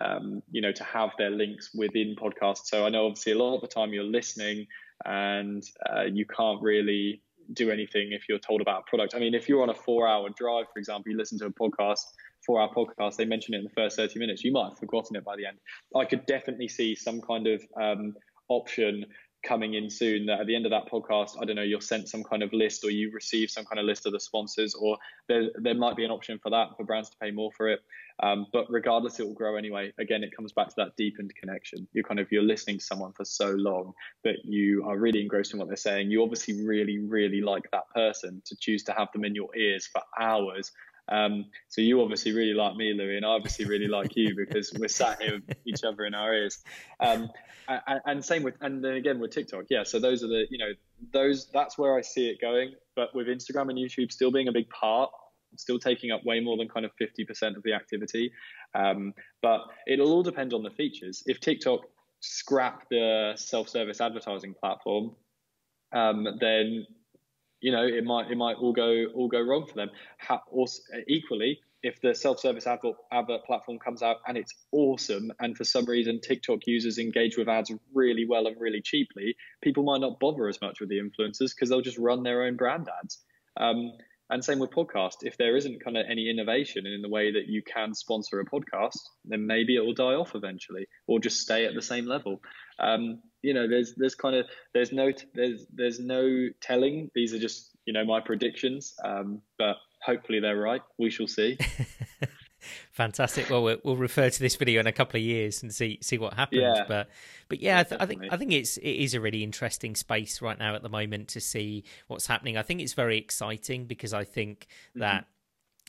um, you know to have their links within podcasts. So i know obviously a lot of the time you're listening and uh, you can't really do anything if you're told about a product. I mean if you're on a four hour drive for example you listen to a podcast four hour podcast they mention it in the first 30 minutes you might have forgotten it by the end. I could definitely see some kind of um, option coming in soon that at the end of that podcast i don't know you're sent some kind of list or you receive some kind of list of the sponsors or there, there might be an option for that for brands to pay more for it. Um, but regardless it will grow anyway. Again it comes back to that deepened connection. You're kind of you're listening to someone for so long that you are really engrossed in what they're saying. You obviously really really like that person to choose to have them in your ears for hours Um, so you obviously really like me, Louis, and I obviously really like you because we're sat here with each other in our ears. Um, and, and, same with, and then again with TikTok, yeah. So those are the, you know, those that's where I see it going. But with Instagram and YouTube still being a big part, still taking up way more than kind of 50% of the activity. Um, but it'll all depend on the features. If TikTok scrap the self-service advertising platform, um, then you know it might it might all go all go wrong for them. Also, equally, if the self-service advert, advert platform comes out and it's awesome, and for some reason TikTok users engage with ads really well and really cheaply, people might not bother as much with the influencers because they'll just run their own brand ads. Um, and same with podcast. If there isn't kind of any innovation in the way that you can sponsor a podcast, then maybe it will die off eventually, or just stay at the same level. Um, you know, there's there's kind of there's no there's there's no telling. These are just you know my predictions, um, but hopefully they're right. We shall see. Fantastic. Well, well, we'll refer to this video in a couple of years and see see what happens. Yeah. But but yeah, I, th- I, think I think it's it is a really interesting space right now at the moment to see what's happening. I think it's very exciting because I think mm-hmm. that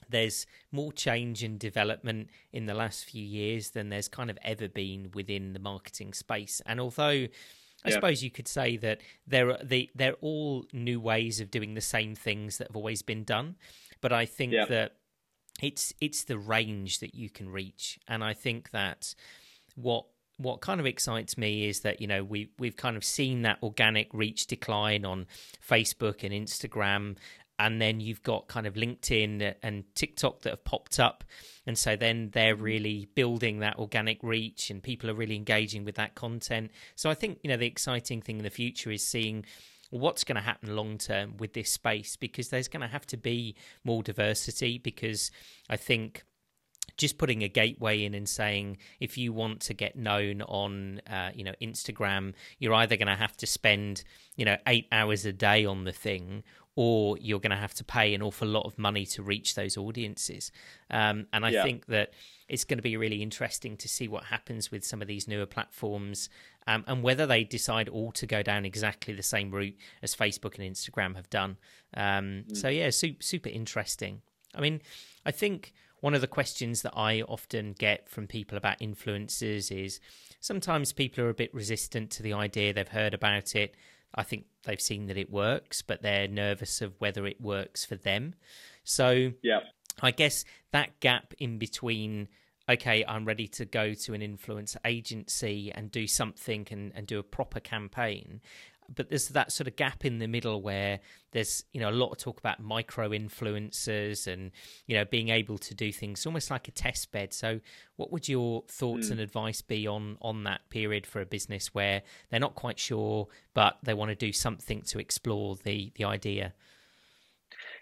there's more change and development in the last few years than there's kind of ever been within the marketing space. And although I yeah. suppose you could say that they're they, they're all new ways of doing the same things that have always been done, but I think yeah. that it's it's the range that you can reach, and I think that what what kind of excites me is that you know we we've kind of seen that organic reach decline on Facebook and Instagram. And then you've got kind of LinkedIn and TikTok that have popped up. And so then they're mm-hmm. really building that organic reach and people are really engaging with that content. So I think you know the exciting thing in the future is seeing what's going to happen long term with this space because there's going to have to be more diversity because I think just putting a gateway in and saying if you want to get known on uh, you know Instagram you're either going to have to spend you know 8 hours a day on the thing or you're going to have to pay an awful lot of money to reach those audiences um, and I yeah. think that it's going to be really interesting to see what happens with some of these newer platforms um, and whether they decide all to go down exactly the same route as Facebook and Instagram have done. Um, mm. So, yeah, super, super interesting. I mean, I think one of the questions that I often get from people about influencers is sometimes people are a bit resistant to the idea, they've heard about it. I think they've seen that it works, but they're nervous of whether it works for them. So, yeah. I guess that gap in between okay, I'm ready to go to an influence agency and do something and, and do a proper campaign. But there's that sort of gap in the middle where there's you know a lot of talk about micro influencers and you know being able to do things almost like a test bed. So, what would your thoughts mm. and advice be on on that period for a business where they're not quite sure, but they want to do something to explore the the idea?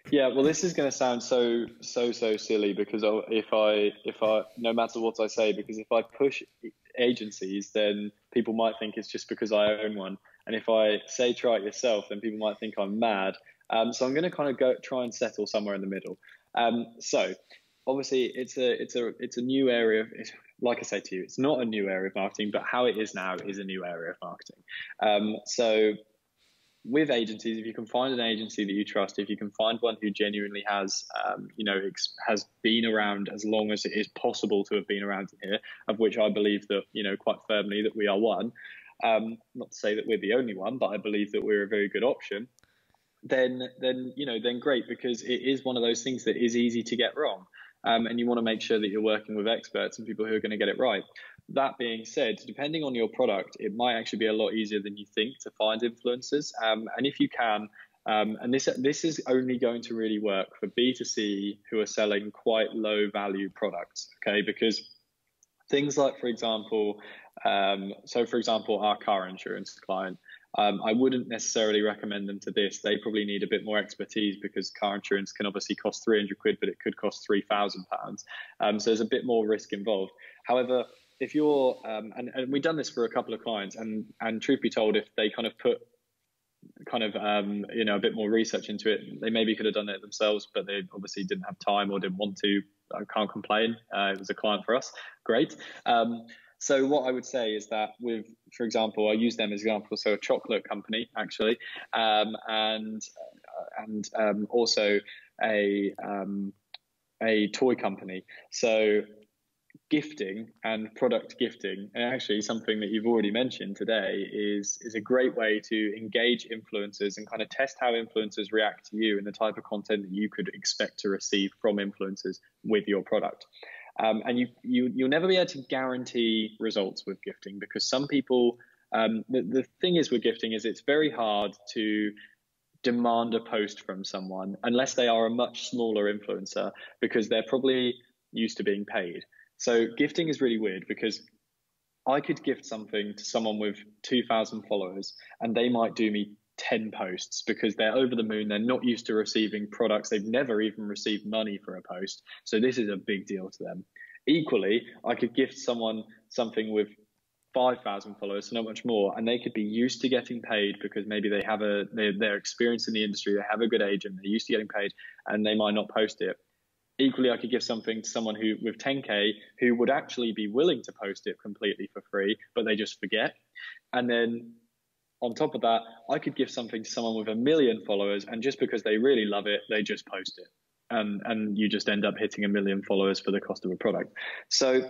Yeah, well, this is going to sound so so so silly because if I if I no matter what I say, because if I push agencies, then people might think it's just because I own one, and if I say try it yourself, then people might think I'm mad. Um, so I'm going to kind of go try and settle somewhere in the middle. Um, so obviously it's a it's a it's a new area. Of, like I say to you, it's not a new area of marketing, but how it is now is a new area of marketing. Um, so with agencies, if you can find an agency that you trust, if you can find one who genuinely has, um, you know, ex- has been around as long as it is possible to have been around here, of which I believe that, you know, quite firmly that we are one. Um, not to say that we're the only one, but I believe that we're a very good option. Then, then you know, then great because it is one of those things that is easy to get wrong, um, and you want to make sure that you're working with experts and people who are going to get it right. That being said, depending on your product, it might actually be a lot easier than you think to find influencers. Um, and if you can, um, and this this is only going to really work for B2C who are selling quite low value products, okay? Because things like, for example, um, so for example, our car insurance client, um, I wouldn't necessarily recommend them to this. They probably need a bit more expertise because car insurance can obviously cost 300 quid, but it could cost 3,000 pounds. Um, so there's a bit more risk involved. However, if you're um, and, and we've done this for a couple of clients and and truth be told if they kind of put kind of um, you know a bit more research into it they maybe could have done it themselves but they obviously didn't have time or didn't want to. I can't complain. Uh, it was a client for us. Great. Um, so what i would say is that with for example i use them as example so a chocolate company actually um, and uh, and um, also a um, a toy company. So gifting and product gifting, and actually something that you've already mentioned today, is is a great way to engage influencers and kind of test how influencers react to you and the type of content that you could expect to receive from influencers with your product. Um, and you, you you'll never be able to guarantee results with gifting because some people um, the, the thing is with gifting is it's very hard to demand a post from someone unless they are a much smaller influencer because they're probably used to being paid. So gifting is really weird because I could gift something to someone with 2,000 followers and they might do me 10 posts because they're over the moon. They're not used to receiving products. They've never even received money for a post. So this is a big deal to them. Equally, I could gift someone something with 5,000 followers, so not much more, and they could be used to getting paid because maybe they have a they're, they're experienced in the industry, they have a good agent, they're used to getting paid, and they might not post it. Equally, I could give something to someone who with 10k who would actually be willing to post it completely for free, but they just forget. And then on top of that, I could give something to someone with a million followers, and just because they really love it, they just post it. And, and you just end up hitting a million followers for the cost of a product. So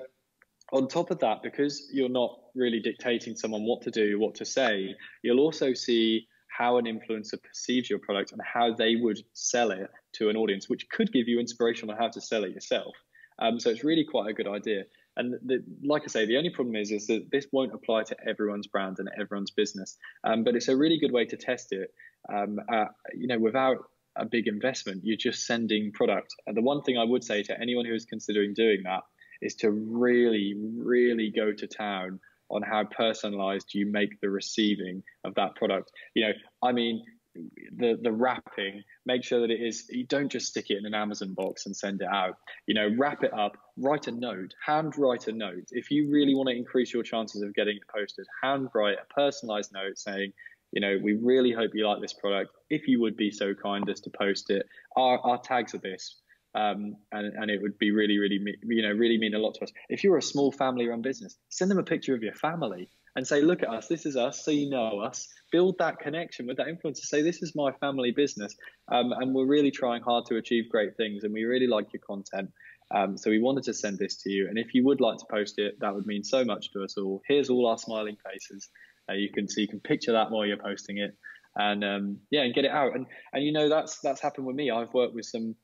on top of that, because you're not really dictating someone what to do, what to say, you'll also see how an influencer perceives your product and how they would sell it to an audience, which could give you inspiration on how to sell it yourself. Um, so it's really quite a good idea. And the, like I say, the only problem is is that this won't apply to everyone's brand and everyone's business. Um, but it's a really good way to test it. Um, uh, you know, without a big investment, you're just sending product. And the one thing I would say to anyone who is considering doing that is to really, really go to town on how personalized you make the receiving of that product. You know, I mean, the the wrapping, make sure that it is. You don't just stick it in an Amazon box and send it out. You know, wrap it up, write a note, hand write a note. If you really want to increase your chances of getting it posted, hand write a personalized note saying, you know, we really hope you like this product. If you would be so kind as to post it, our, our tags are this um, and, and it would be really, really, you know, really mean a lot to us. If you're a small family-run business, send them a picture of your family and say, "Look at us. This is us. So you know us." Build that connection with that influencer. Say, "This is my family business, um, and we're really trying hard to achieve great things, and we really like your content." Um, so we wanted to send this to you, and if you would like to post it, that would mean so much to us all. Here's all our smiling faces. Uh, you can see, you can picture that while you're posting it, and um, yeah, and get it out. And and you know that's that's happened with me. I've worked with some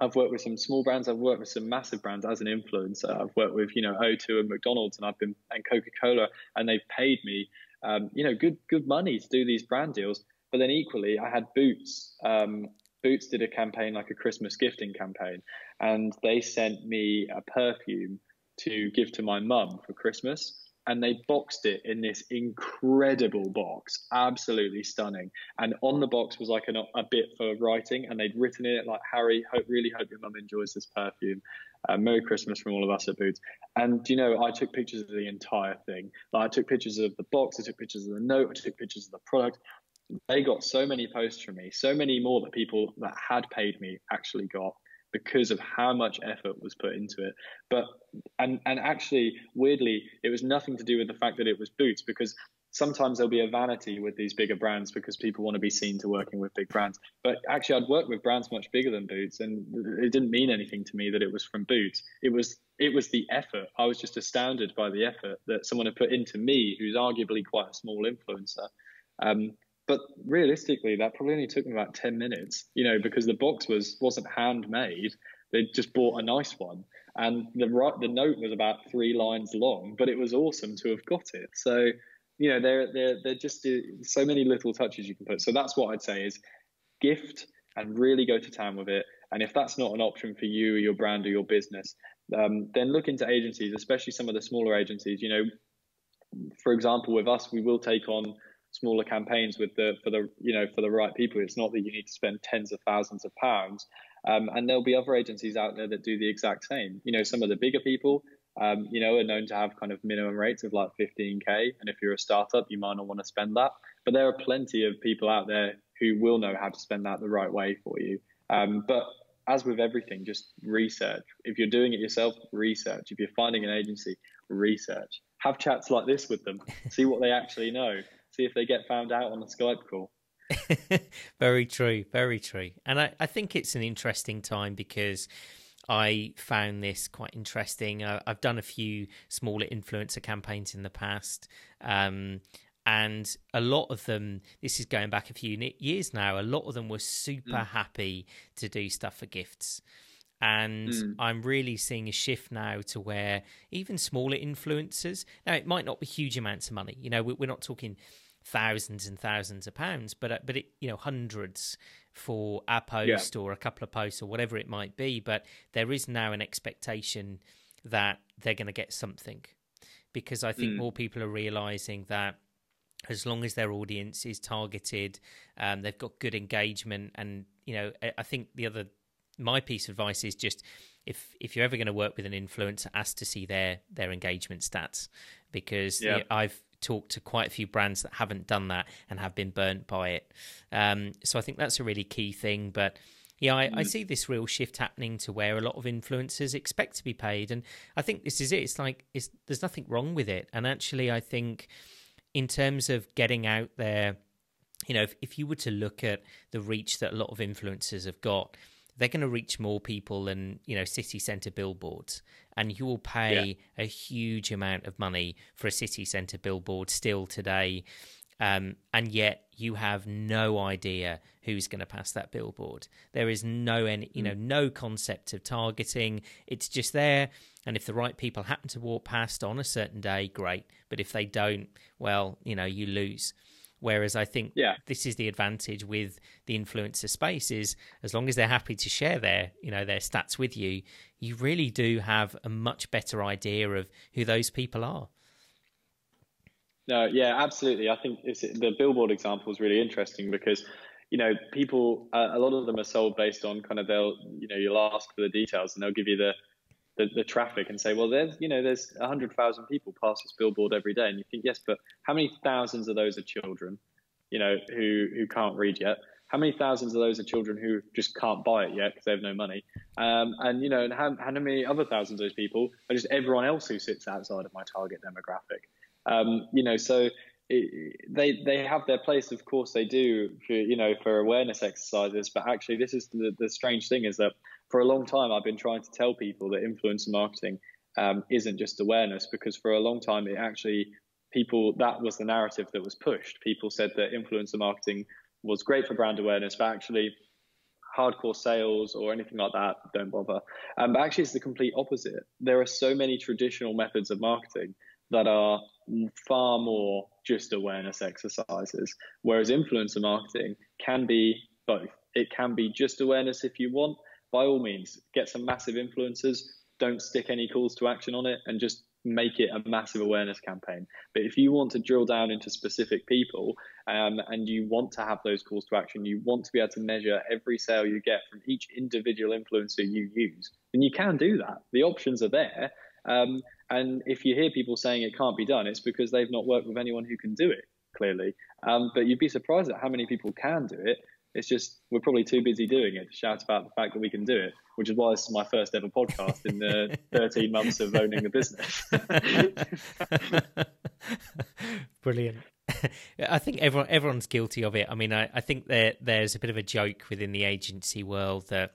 I've worked with some small brands. I've worked with some massive brands as an influencer. I've worked with you know O2 and McDonald's, and I've been and Coca Cola, and they've paid me um, you know good good money to do these brand deals. But then equally, I had Boots. Um, Boots did a campaign like a Christmas gifting campaign, and they sent me a perfume to give to my mum for Christmas and they boxed it in this incredible box, absolutely stunning. And on the box was like an, a bit for writing, and they'd written in it like, "Harry, hope, really hope your mum enjoys this perfume. Uh, Merry Christmas from all of us at Boots." And you know, I took pictures of the entire thing. Like, I took pictures of the box, I took pictures of the note, I took pictures of the product. They got so many posts from me, so many more that people that had paid me actually got because of how much effort was put into it. But and and actually, weirdly, it was nothing to do with the fact that it was Boots because sometimes there'll be a vanity with these bigger brands because people want to be seen to working with big brands. But actually, I'd worked with brands much bigger than Boots, and it didn't mean anything to me that it was from Boots. It was it was the effort. I was just astounded by the effort that someone had put into me, who's arguably quite a small influencer. Um, but realistically, that probably only took them about 10 minutes, you know, because the box was, wasn't handmade. They just bought a nice one. And the the note was about three lines long, but it was awesome to have got it. So, you know, they're, they're, they're just so many little touches you can put. So that's what I'd say is gift and really go to town with it. And if that's not an option for you or your brand or your business, um, then look into agencies, especially some of the smaller agencies. You know, for example, with us, we will take on smaller campaigns with the for the you know for the right people. It's not that you need to spend tens of thousands of pounds. Um, and there'll be other agencies out there that do the exact same. You know, some of the bigger people, um, you know, are known to have kind of minimum rates of like 15k. And if you're a startup, you might not want to spend that. But there are plenty of people out there who will know how to spend that the right way for you. Um, but as with everything, just research. If you're doing it yourself, research. If you're finding an agency, research. Have chats like this with them. See what they actually know see if they get found out on a Skype call. very true, very true. And I, I think it's an interesting time because I found this quite interesting. Uh, I've done a few smaller influencer campaigns in the past. Um, and a lot of them, this is going back a few years now, a lot of them were super mm. happy to do stuff for gifts. And mm. I'm really seeing a shift now to where even smaller influencers, now it might not be huge amounts of money, you know, we're not talking thousands and thousands of pounds, but uh, but it you know hundreds for a post yeah. or a couple of posts or whatever it might be. But there is now an expectation that they're going to get something because I think mm. more people are realizing that as long as their audience is targeted, um, they've got good engagement, and you know, I think the other my piece of advice is just if if you're ever going to work with an influencer, ask to see their their engagement stats because yeah. I've talked to quite a few brands that haven't done that and have been burnt by it. Um, so I think that's a really key thing, but. Yeah, I, I, mm. see this real shift happening to where a lot of influencers expect to be paid, and I think this is it. It's like it's, there's nothing wrong with it, and actually, I think in terms of getting out there, you know, if, if you were to look at the reach that a lot of influencers have got, they're going to reach more people than you know city centre billboards, and you will pay yeah. a huge amount of money for a city centre billboard still today. Um, and yet you have no idea who's going to pass that billboard. There is no any, you know, mm. no concept of targeting. It's just there, and if the right people happen to walk past on a certain day, great. But if they don't, well, you know, you lose. Whereas I think yeah. this is the advantage with the influencer space is as long as they're happy to share their, you know, their stats with you, you really do have a much better idea of who those people are. No, yeah, absolutely. I think the billboard example is really interesting because, you know, people, uh, a lot of them are sold based on kind of they'll, you know, you'll ask for the details and they'll give you the, the, the traffic and say, well, there's, you know, there's 100,000 people pass this billboard every day. And you think, yes, but how many thousands of those are children, you know, who, who can't read yet? How many thousands of those are children who just can't buy it yet because they have no money? Um, and, you know, and how, how many other thousands of those people are just everyone else who sits outside of my target demographic? Um, you know, so it, they they have their place, of course they do, for, you know, for awareness exercises. But actually, this is the, the strange thing is that for a long time, I've been trying to tell people that influencer marketing um, isn't just awareness because for a long time, it actually people that was the narrative that was pushed. People said that influencer marketing was great for brand awareness, but actually hardcore sales or anything like that, don't bother. Um, but actually, it's the complete opposite. There are so many traditional methods of marketing that are far more just awareness exercises, whereas influencer marketing can be both. It can be just awareness if you want, by all means, get some massive influencers. Don't stick any calls to action on it and just make it a massive awareness campaign. But if you want to drill down into specific people um, and you want to have those calls to action, you want to be able to measure every sale you get from each individual influencer you use, then you can do that. The options are there. Um, and if you hear people saying it can't be done, it's because they've not worked with anyone who can do it, clearly. Um, but you'd be surprised at how many people can do it it's just we're probably too busy doing it to shout about the fact that we can do it, which is why this is my first ever podcast in the 13 months of owning the business. Brilliant. I think everyone everyone's guilty of it. I mean, I, I think there there's a bit of a joke within the agency world that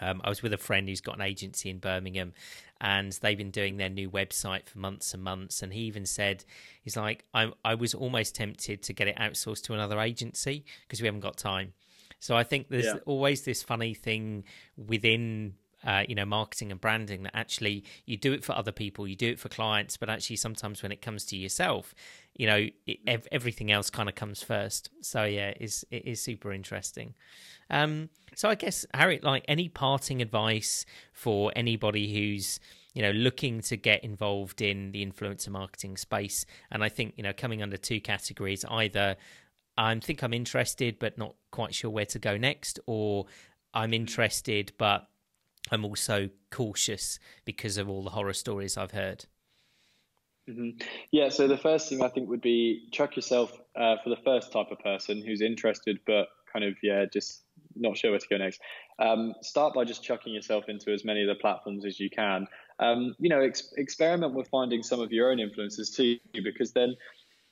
um, I was with a friend who's got an agency in Birmingham, and they've been doing their new website for months and months. And he even said, "He's like, I I was almost tempted to get it outsourced to another agency because we haven't got time." So I think there's yeah. always this funny thing within uh, you know, marketing and branding that actually you do it for other people, you do it for clients, but actually sometimes when it comes to yourself, you know, it, ev- everything else kind of comes first. So yeah, it is it is super interesting. Um, so I guess Harry, like any parting advice for anybody who's you know looking to get involved in the influencer marketing space, and I think you know coming under two categories, either I think I'm interested but not quite sure where to go next, or I'm interested but I'm also cautious because of all the horror stories I've heard. Mm-hmm. Yeah, so the first thing I think would be chuck yourself uh, for the first type of person who's interested but kind of yeah just not sure where to go next. Um, start by just chucking yourself into as many of the platforms as you can. Um, you know, ex- experiment with finding some of your own influences too, because then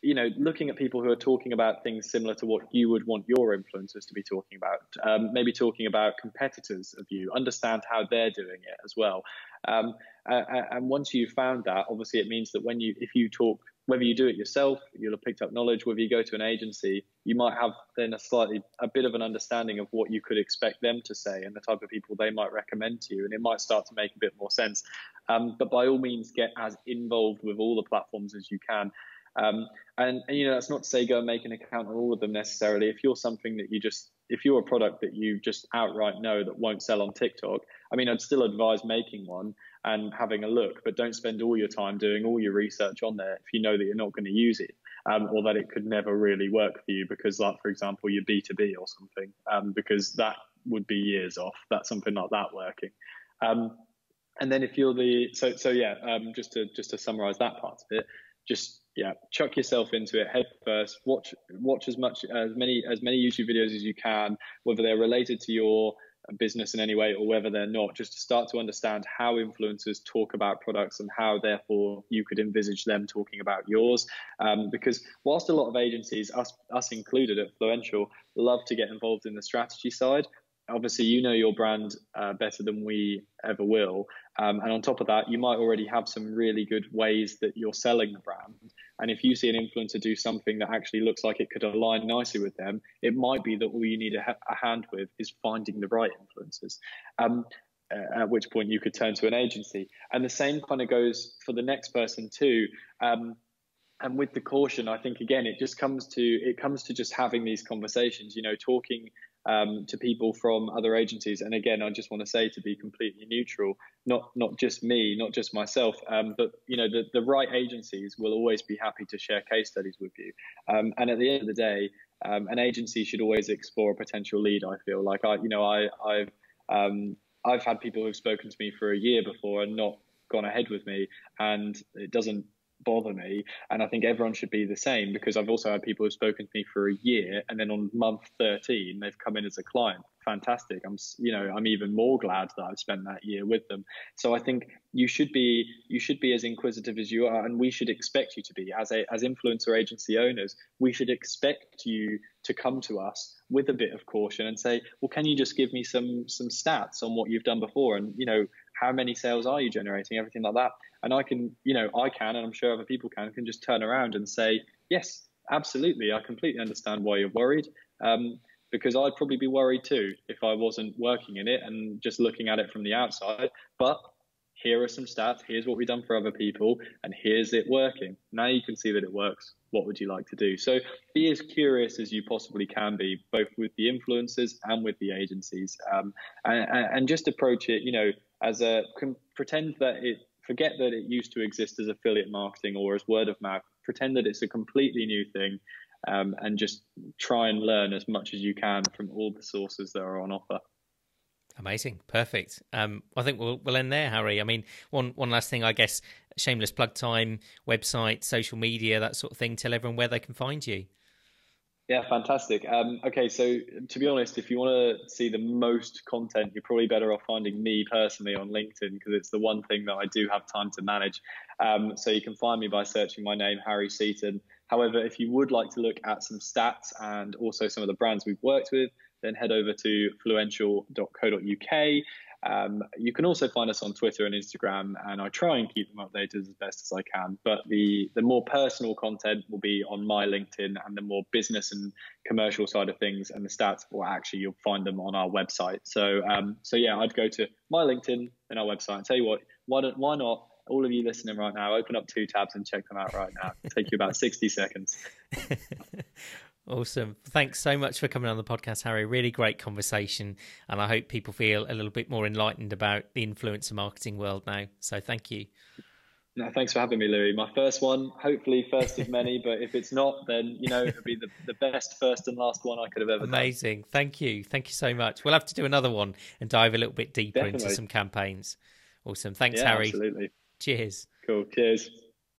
you know, looking at people who are talking about things similar to what you would want your influencers to be talking about, um, maybe talking about competitors of you, understand how they're doing it as well. Um, and once you've found that, obviously, it means that when you, if you talk, whether you do it yourself, you'll have picked up knowledge. Whether you go to an agency, you might have then a slightly, a bit of an understanding of what you could expect them to say and the type of people they might recommend to you, and it might start to make a bit more sense. Um, but by all means, get as involved with all the platforms as you can. Um, and, and, you know, that's not to say go and make an account on all of them necessarily. If you're something that you just, if you're a product that you just outright know that won't sell on TikTok, I mean, I'd still advise making one and having a look, but don't spend all your time doing all your research on there if you know that you're not going to use it. Um, or that it could never really work for you because, like for example, your B2B or something, um, because that would be years off. That's something like that working. Um, and then if you're the so so yeah, um, just to just to summarize that part of it, just yeah, chuck yourself into it head first. Watch watch as much as many as many YouTube videos as you can, whether they're related to your business in any way or whether they're not, just to start to understand how influencers talk about products and how therefore you could envisage them talking about yours. Um, because whilst a lot of agencies, us us included at Fluential, love to get involved in the strategy side, obviously you know your brand uh, better than we ever will. Um, and on top of that you might already have some really good ways that you're selling the brand. And if you see an influencer do something that actually looks like it could align nicely with them it might be that all you need a, ha- a hand with is finding the right influencers um, uh, at which point you could turn to an agency. And the same kind of goes for the next person too. Um, and with the caution i think again it just comes to it comes to just having these conversations you know talking um, to people from other agencies. And again, I just want to say to be completely neutral, not not just me, not just myself, um, but you know the, the right agencies will always be happy to share case studies with you. Um, and at the end of the day, um, an agency should always explore a potential lead. I feel like I, you know, I I've um, I've had people who've spoken to me for a year before and not gone ahead with me, and it doesn't bother me. And I think everyone should be the same because I've also had people who've spoken to me for a year and then on month 13, they've come in as a client. Fantastic. I'm, you know, I'm even more glad that I've spent that year with them. So I think you should be, you should be as inquisitive as you are. And we should expect you to be as a, as influencer agency owners, we should expect you to come to us with a bit of caution and say, well, can you just give me some, some stats on what you've done before? And, you know, how many sales are you generating? Everything like that and I can, you know, I can, and I'm sure other people can, can just turn around and say, yes, absolutely, I completely understand why you're worried. Um, because I'd probably be worried too if I wasn't working in it and just looking at it from the outside. But here are some stats. Here's what we've done for other people, and here's it working. Now you can see that it works. What would you like to do? So be as curious as you possibly can be, both with the influencers and with the agencies, um, and, and, just approach it. You know, as a pretend that it forget that it used to exist as affiliate marketing or as word of mouth. Pretend that it's a completely new thing, um, and just try and learn as much as you can from all the sources that are on offer. Amazing, perfect. Um, I think we'll we'll end there, Harry. I mean, one one last thing, I guess, shameless plug time, website, social media, that sort of thing. Tell everyone where they can find you. Yeah, fantastic. Um, okay, so to be honest, if you want to see the most content, you're probably better off finding me personally on LinkedIn because it's the one thing that I do have time to manage. Um, so you can find me by searching my name, Harry Seaton. However, if you would like to look at some stats and also some of the brands we've worked with, then head over to fluential.co.uk. Um, you can also find us on Twitter and Instagram, and I try and keep them updated as best as I can. But the the more personal content will be on my LinkedIn, and the more business and commercial side of things and the stats, well, actually you'll find them on our website. So um, so yeah, I'd go to my LinkedIn and our website. And tell you what, why don't why not? All of you listening right now, open up two tabs and check them out right now. It'll take you about 60 seconds. Awesome. Thanks so much for coming on the podcast, Harry. Really great conversation. And I hope people feel a little bit more enlightened about the influencer marketing world now. So thank you. No, thanks for having me, Louis. My first one, hopefully first of many, but if it's not, then you know it'll be the, the best first and last one I could have ever Amazing. Done. Thank you. Thank you so much. We'll have to do another one and dive a little bit deeper Definitely. into some campaigns. Awesome. Thanks, yeah, Harry. Absolutely. Cheers. Cool. Cheers.